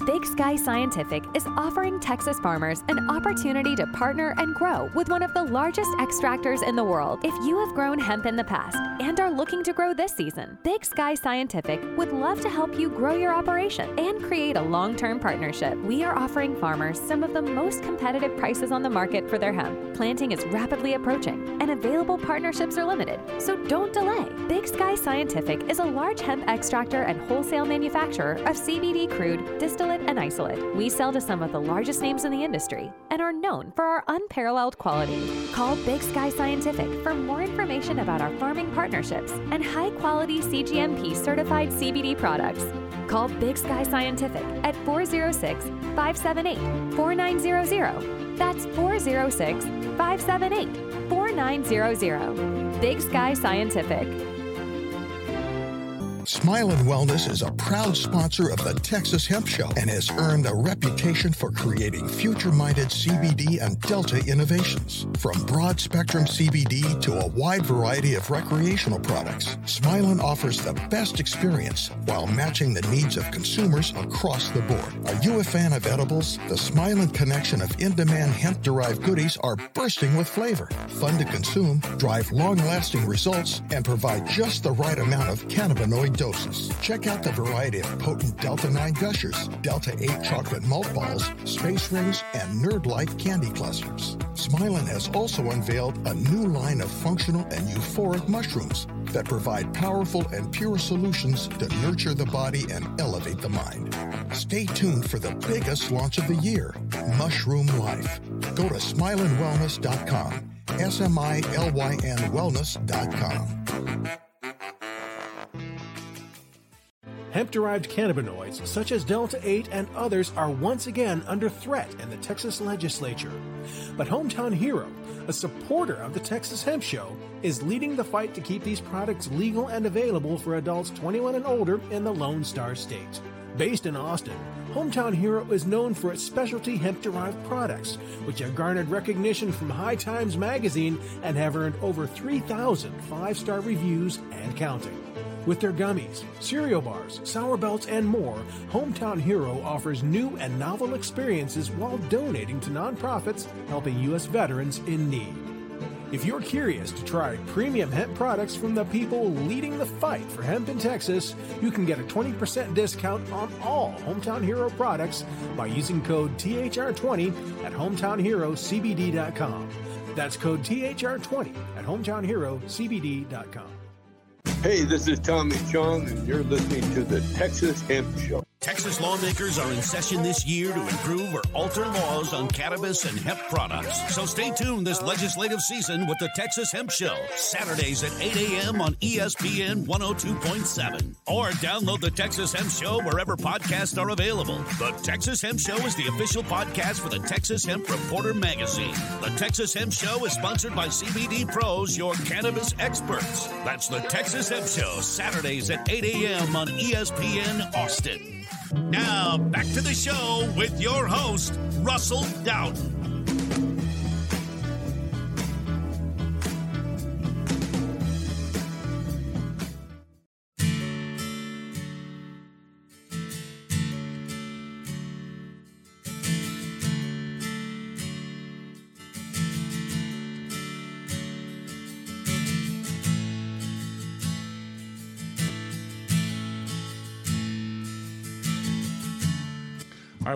Big Sky Scientific is offering Texas farmers an opportunity to partner and grow with one of the largest extractors in the world. If you have grown hemp in the past and are looking to grow this season, Big Sky Scientific would love to help you grow your operation and create a long term partnership. We are offering farmers some of the most competitive prices on the market for their hemp. Planting is rapidly approaching and available partnerships are limited, so don't delay. Big Sky Scientific is a large hemp extractor and wholesale manufacturer of CBD crude, distillate, and isolate. We sell to some of the largest names in the industry and are known for our unparalleled quality. Call Big Sky Scientific for more information about our farming partnerships and high quality CGMP certified CBD products. Call Big Sky Scientific at 406 578 4900. That's 406 578 4900. Big Sky Scientific. Smilyn Wellness is a proud sponsor of the Texas Hemp Show and has earned a reputation for creating future minded CBD and Delta innovations. From broad spectrum CBD to a wide variety of recreational products, Smilyn offers the best experience while matching the needs of consumers across the board. Are you a fan of edibles? The Smilyn connection of in demand hemp derived goodies are bursting with flavor, fun to consume, drive long lasting results, and provide just the right amount of cannabinoid doses. Check out the variety of potent Delta 9 gushers, Delta 8 chocolate malt balls, space rings, and nerd like candy clusters. Smilyn has also unveiled a new line of functional and euphoric mushrooms that provide powerful and pure solutions to nurture the body and elevate the mind. Stay tuned for the biggest launch of the year, Mushroom Life. Go to smilynwellness.com, S M I L Y N wellness.com. Hemp derived cannabinoids such as Delta 8 and others are once again under threat in the Texas legislature. But Hometown Hero, a supporter of the Texas Hemp Show, is leading the fight to keep these products legal and available for adults 21 and older in the Lone Star State. Based in Austin, Hometown Hero is known for its specialty hemp derived products, which have garnered recognition from High Times magazine and have earned over 3,000 five star reviews and counting. With their gummies, cereal bars, sour belts, and more, Hometown Hero offers new and novel experiences while donating to nonprofits helping U.S. veterans in need. If you're curious to try premium hemp products from the people leading the fight for hemp in Texas, you can get a 20% discount on all Hometown Hero products by using code THR20 at HometownHeroCBD.com. That's code THR20 at HometownHeroCBD.com. Hey, this is Tommy Chong, and you're listening to the Texas Hemp Show. Texas lawmakers are in session this year to improve or alter laws on cannabis and hemp products. So stay tuned this legislative season with the Texas Hemp Show, Saturdays at 8 a.m. on ESPN 102.7. Or download the Texas Hemp Show wherever podcasts are available. The Texas Hemp Show is the official podcast for the Texas Hemp Reporter magazine. The Texas Hemp Show is sponsored by CBD Pros, your cannabis experts. That's the Texas Hemp Show, Saturdays at 8 a.m. on ESPN Austin. Now, back to the show with your host, Russell Dowden.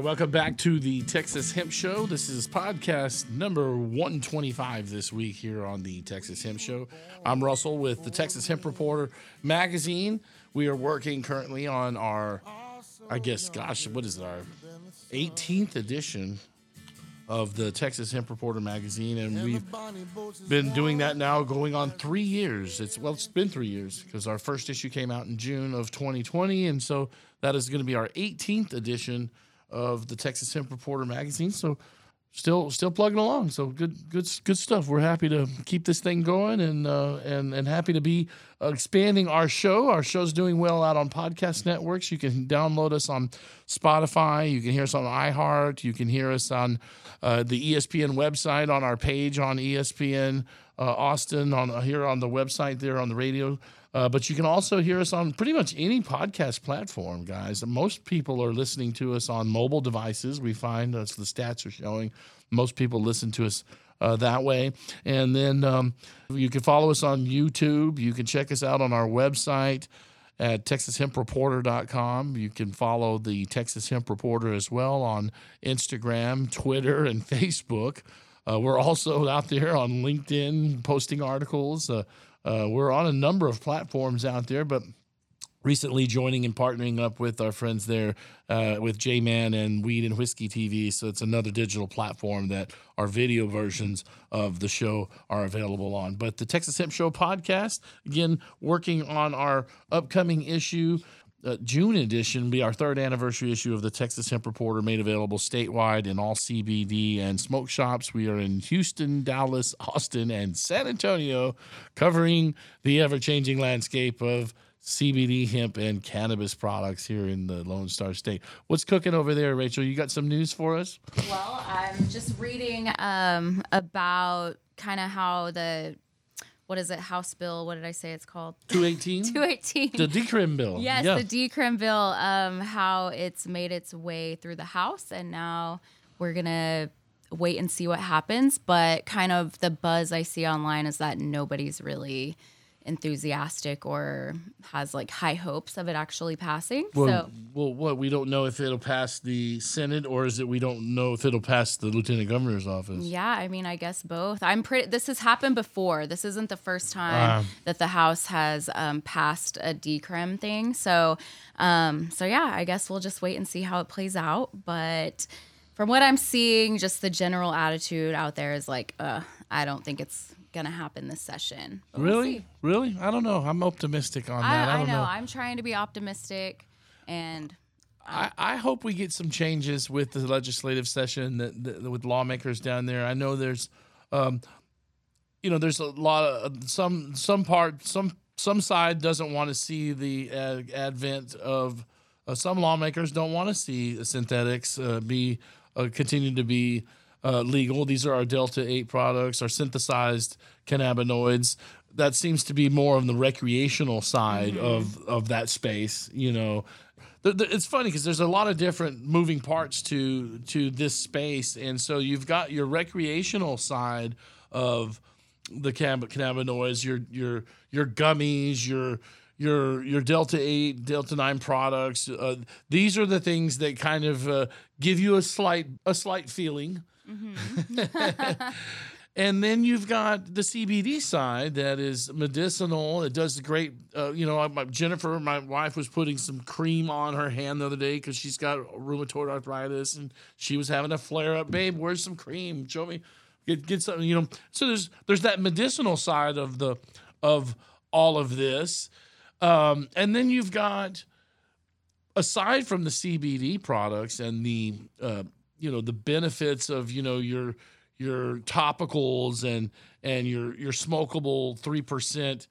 Right, welcome back to the Texas Hemp Show. This is podcast number 125 this week here on the Texas Hemp Show. I'm Russell with the Texas Hemp Reporter magazine. We are working currently on our, I guess, gosh, what is it, our 18th edition of the Texas Hemp Reporter magazine, and we've been doing that now going on three years. It's well, it's been three years because our first issue came out in June of 2020, and so that is going to be our 18th edition of the Texas Hemp Reporter magazine. So still still plugging along. So good good good stuff. We're happy to keep this thing going and uh, and and happy to be expanding our show. Our show's doing well out on podcast networks. You can download us on Spotify. You can hear us on iHeart. You can hear us on uh, the ESPN website on our page on ESPN Austin on here on the website there on the radio. Uh, but you can also hear us on pretty much any podcast platform, guys. Most people are listening to us on mobile devices. We find as the stats are showing, most people listen to us uh, that way. And then um, you can follow us on YouTube. You can check us out on our website at texashempreporter.com. You can follow the Texas Hemp Reporter as well on Instagram, Twitter, and *laughs* Facebook. Uh, we're also *laughs* out there on LinkedIn posting articles. Uh, uh, we're on a number of platforms out there, but recently joining and partnering up with our friends there uh, with J Man and Weed and Whiskey TV. So it's another digital platform that our video versions of the show are available on. But the Texas Hemp Show podcast, again, working on our upcoming issue. Uh, June edition be our third anniversary issue of the Texas Hemp Reporter, made available statewide in all CBD and smoke shops. We are in Houston, Dallas, Austin, and San Antonio, covering the ever changing landscape of CBD, hemp, and cannabis products here in the Lone Star State. What's cooking over there, Rachel? You got some news for us? Well, I'm just reading um, about kind of how the what is it House Bill? What did I say it's called? *laughs* 218? 218. The decrim bill. Yes, Yeah. the decrim bill. Um, how it's made its way through the House, and now we're gonna wait and see what happens. But kind of the buzz I see online is that nobody's really enthusiastic or has like high hopes of it actually passing. Well, so well, what we don't know if it'll pass the Senate or is it we don't know if it'll pass the Lieutenant Governor's office. Yeah, I mean, I guess both. I'm pretty. This has happened before. This isn't the first time Ah. that the House has um, passed a decrim thing. So, um, so yeah, I guess we'll just wait and see how it plays out. But from what I'm seeing, just the general attitude out there is like, uh, I don't think it's gonna happen this session. But we'll Really? Really? I don't know. I'm optimistic on that. I, I, I know. know. I'm trying to be optimistic, and I, I hope we get some changes with the legislative session that, that with lawmakers down there. I know there's, um, you know, there's a lot of some some part some some side doesn't want to see the uh, advent of uh, some lawmakers don't want to see the synthetics uh, be uh, continue to be uh, legal. These are our Delta Eight products, our synthesized cannabinoids. That seems to be more on the recreational side of of that space. You know, it's funny because there's a lot of different moving parts to to this space, and so you've got your recreational side of the cannab- cannabinoids, your your your gummies, your your your delta eight, delta nine products. Uh, these are the things that kind of uh, give you a slight a slight feeling. *laughs* And then you've got the CBD side that is medicinal. It does great. Uh, you know, my, Jennifer, my wife, was putting some cream on her hand the other day because she's got rheumatoid arthritis and she was having a flare up. Babe, where's some cream? Show me. Get get something. You know. So there's there's that medicinal side of the of all of this, um, and then you've got aside from the CBD products and the uh, you know the benefits of you know your your topicals and and your your smokable three percent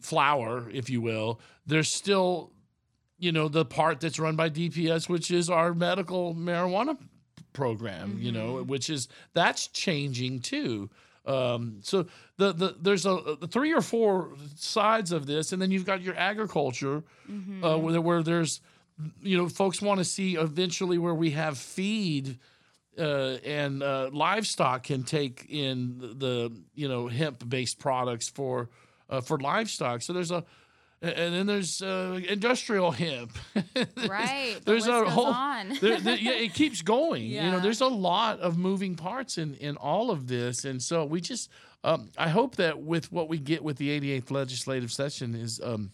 flour, if you will, there's still you know the part that's run by DPS, which is our medical marijuana program. You know, which is that's changing too. Um, so the, the there's a, a three or four sides of this, and then you've got your agriculture, uh, where, where there's you know folks want to see eventually where we have feed uh, and uh, livestock can take in the, the you know hemp based products for uh, for livestock. So there's a and then there's uh, industrial hemp. *laughs* right. the there's list a goes whole on. *laughs* there- there- yeah, it keeps going. You know, there's a lot of moving parts in in all of this, and so we just um, I hope that with what we get with the 88th legislative session is. Um,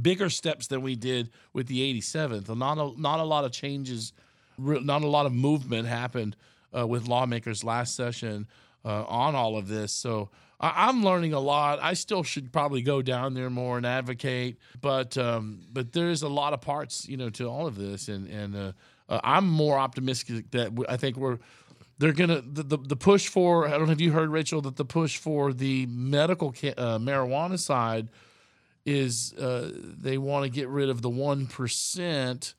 bigger steps than we did with the 87th. Not a, not a lot of changes, not a lot of movement happened uh, with lawmakers last session uh, on all of this. So I, I'm learning a lot. I still should probably go down there more and advocate, but um, but there's a lot of parts, you know, to all of this, and and uh, uh, I'm more optimistic that I think we're they're gonna the, the, the push for I don't know if you heard Rachel that the push for the medical ca- uh, marijuana side is uh, they want to get rid of the one percent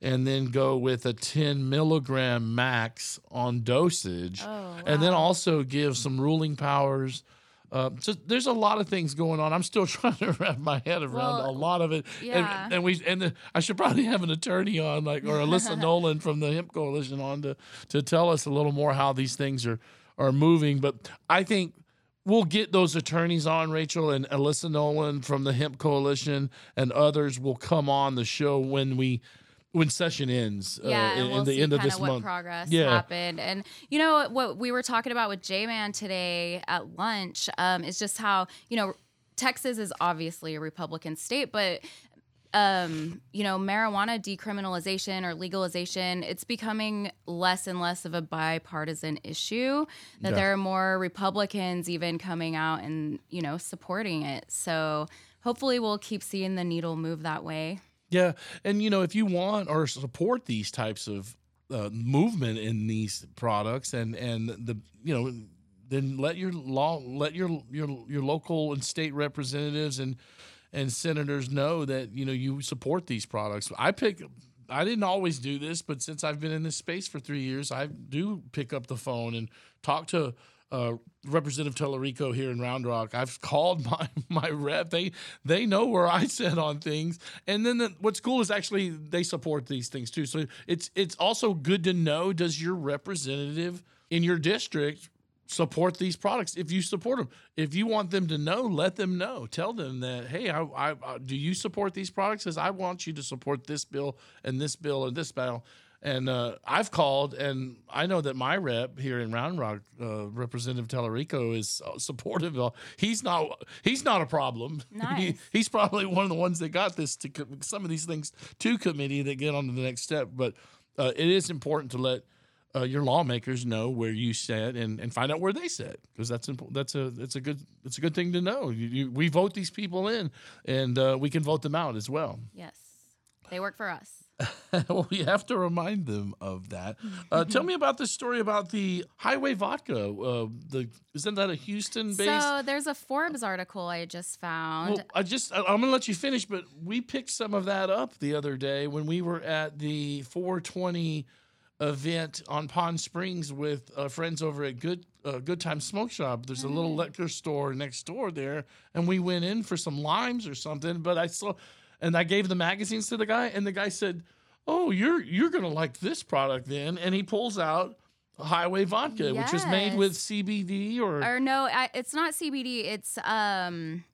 and then go with a 10 milligram max on dosage and then also give some ruling powers uh, so there's a lot of things going on. I'm still *laughs* trying to wrap my head around Well, a lot of it. yeah. And, and we and the, I should probably have an attorney on, like or Alyssa *laughs* Nolan from the Hemp Coalition on to to tell us a little more how these things are are moving. But I think we'll get those attorneys on, Rachel and Alyssa Nolan from the Hemp Coalition, and others will come on the show when we when session ends. yeah, uh, in, and we'll in the see end of this what month. progress Yeah. happened. And you know what we were talking about with J Man today at lunch um, is just how you know Texas is obviously a Republican state, but um, you know, marijuana decriminalization or legalization, it's becoming less and less of a bipartisan issue. That Yeah. there are more Republicans even coming out and, you know, supporting it. So hopefully we'll keep seeing the needle move that way. Yeah, and you know, if you want or support these types of uh, movement in these products, and and the you know, then let your law, let your your your local and state representatives and and senators know that you know you support these products. I pick. I didn't always do this, but since I've been in this space for three years, I do pick up the phone and talk to uh, Representative Talarico here in Round Rock. I've *laughs* called my my rep. They they know where I sit on things. And then the, what's cool is actually they support these things too. So it's it's also good to know does your representative in your district support these products if you support them if you want them to know let them know tell them that hey I, I, I do you support these products because i want you to support this bill and this bill and this bill and uh, I've called, and I know that my rep here in Round Rock, uh, Representative Talarico, is uh, supportive. Of, he's not. He's not a problem. *laughs* Nice. He, he's probably one of the ones that got this to some of these things to committee that get on to the next step. But uh, it is important to let uh, your lawmakers know where you sit and, and find out where they sit because that's imp- that's a that's a good it's a good thing to know. You, you, we vote these people in, and uh, we can vote them out as well. Yes. They work for us. *laughs* well, we have to remind them of that. *laughs* Uh, tell me about this story about the highway vodka. Uh, the isn't that a Houston based? So there's a Forbes article I just found. well, I just I- I'm gonna let you finish, but we picked some of that up the other day when we were at the 420 event on Pond Springs with uh, friends over at Good uh, Good Time Smoke Shop. There's a little liquor store next door there, and we went in for some limes or something. But I saw, and I gave the magazines to the guy, and the guy said, "Oh, you're you're gonna like this product then," and he pulls out. Highway vodka, which is made with CBD or, or no, I, it's not CBD. It's um,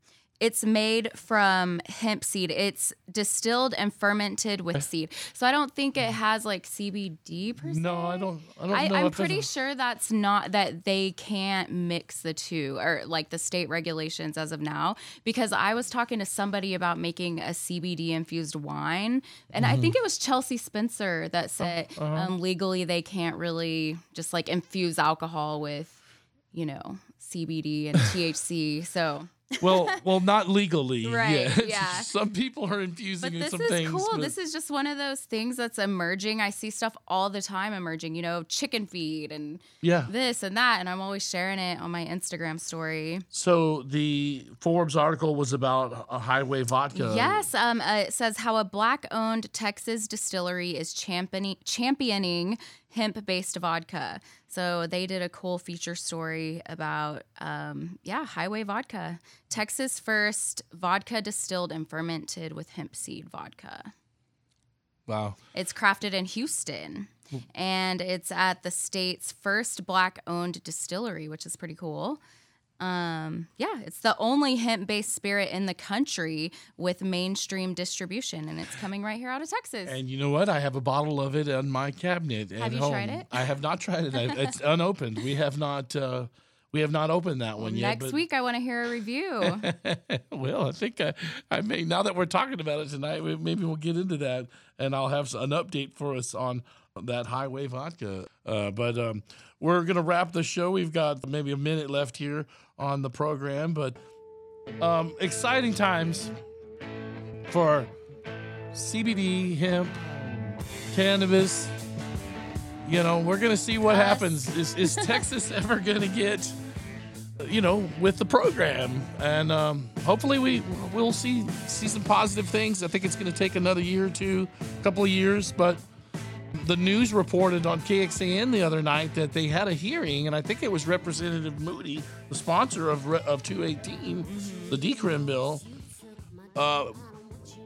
it's made from hemp seed. It's distilled and fermented with seed. So I don't think it has like CBD per se. no, I don't. I don't I, know. I'm pretty sure that's not that they can't mix the two or like the state regulations as of now. Because I was talking to somebody about making a CBD infused wine, and I Mhm. think it was Chelsea Spencer that said uh-huh. um, legally they can't really just like infuse alcohol with, you know, CBD and THC. So well, *laughs* well, not legally. Right, yet. *laughs* yeah. Some people are infusing But in this some is things. cool. but- This is just one of those things that's emerging. I see stuff all the time emerging, you know, chicken feed and Yeah. this and that. And I'm always sharing it on my Instagram story. So the Forbes article was about a highway vodka. yes. Um, uh, it says how a black owned Texas distillery is championing, championing hemp based vodka. So they did a cool feature story about, um, yeah, highway vodka. Texas first vodka distilled and fermented with hemp seed vodka. Wow. It's crafted in Houston. And it's at the state's first black owned distillery, which is pretty cool. Um, yeah, it's the only hemp based spirit in the country with mainstream distribution, and it's coming right here out of Texas. And you know what? I have a bottle of it on my cabinet at Have you home. tried it? I have not tried it. *laughs* It's unopened. We have not. Uh, we have not opened that one yet. Next but- week, I want to hear a review. *laughs* well, I think I, I may now that we're talking about it tonight, we- maybe we'll get into that, and I'll have an update for us on that highway vodka. Uh, but um, we're gonna wrap the show. We've got maybe a minute left here on the program, but um, exciting times for CBD, hemp, cannabis. You know, we're gonna see what happens. Is is *laughs* Texas ever gonna get? you know, with the program, and um, hopefully we we'll see see some positive things. I think it's going to take another year or two, a couple of years, but the news reported on KXAN the other night that they had a hearing, and I think it was Representative Moody, the sponsor of of 218, the decrim bill. Uh,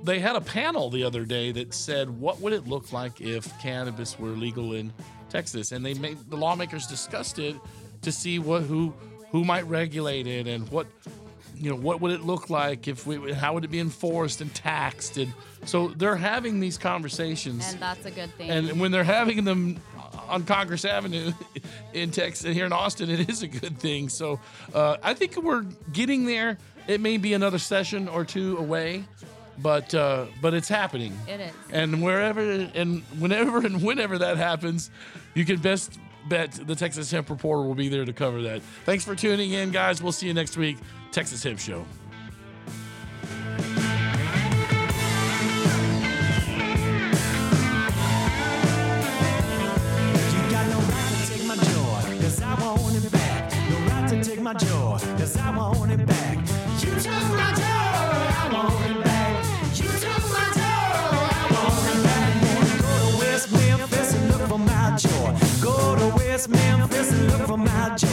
they had a panel the other day that said, "What would it look like if cannabis were legal in Texas?" And they made the lawmakers discussed it to see what who who might regulate it and what you know what would it look like if we how would it be enforced and taxed and so they're having these conversations and that's a good thing. and when they're having them on Congress Avenue *laughs* in Texas, and here in Austin, it is a good thing. So uh, I think we're getting there. It may be another session or two away, but uh, but it's happening. It is. And wherever and whenever *laughs* and whenever that happens, you can best bet the Texas Hemp Reporter will be there to cover that. Thanks for tuning in, guys. We'll see you next week. Texas Hemp Show. My joy, cause I want it back. You took my joy! I want it Memphis and look for my joy.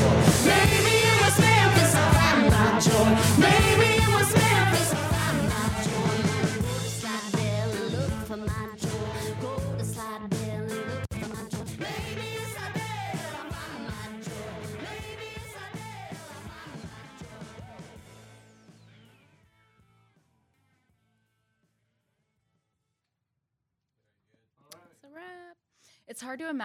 Maybe it was Memphis, I found my joy. Maybe it was Memphis, I found my joy. Go to Slidell, look for my joy. Go to Slidell, look for my joy. Maybe it's Slidell, I found my joy. Maybe it's Slidell, I found my joy. It's a wrap. It's hard to imagine.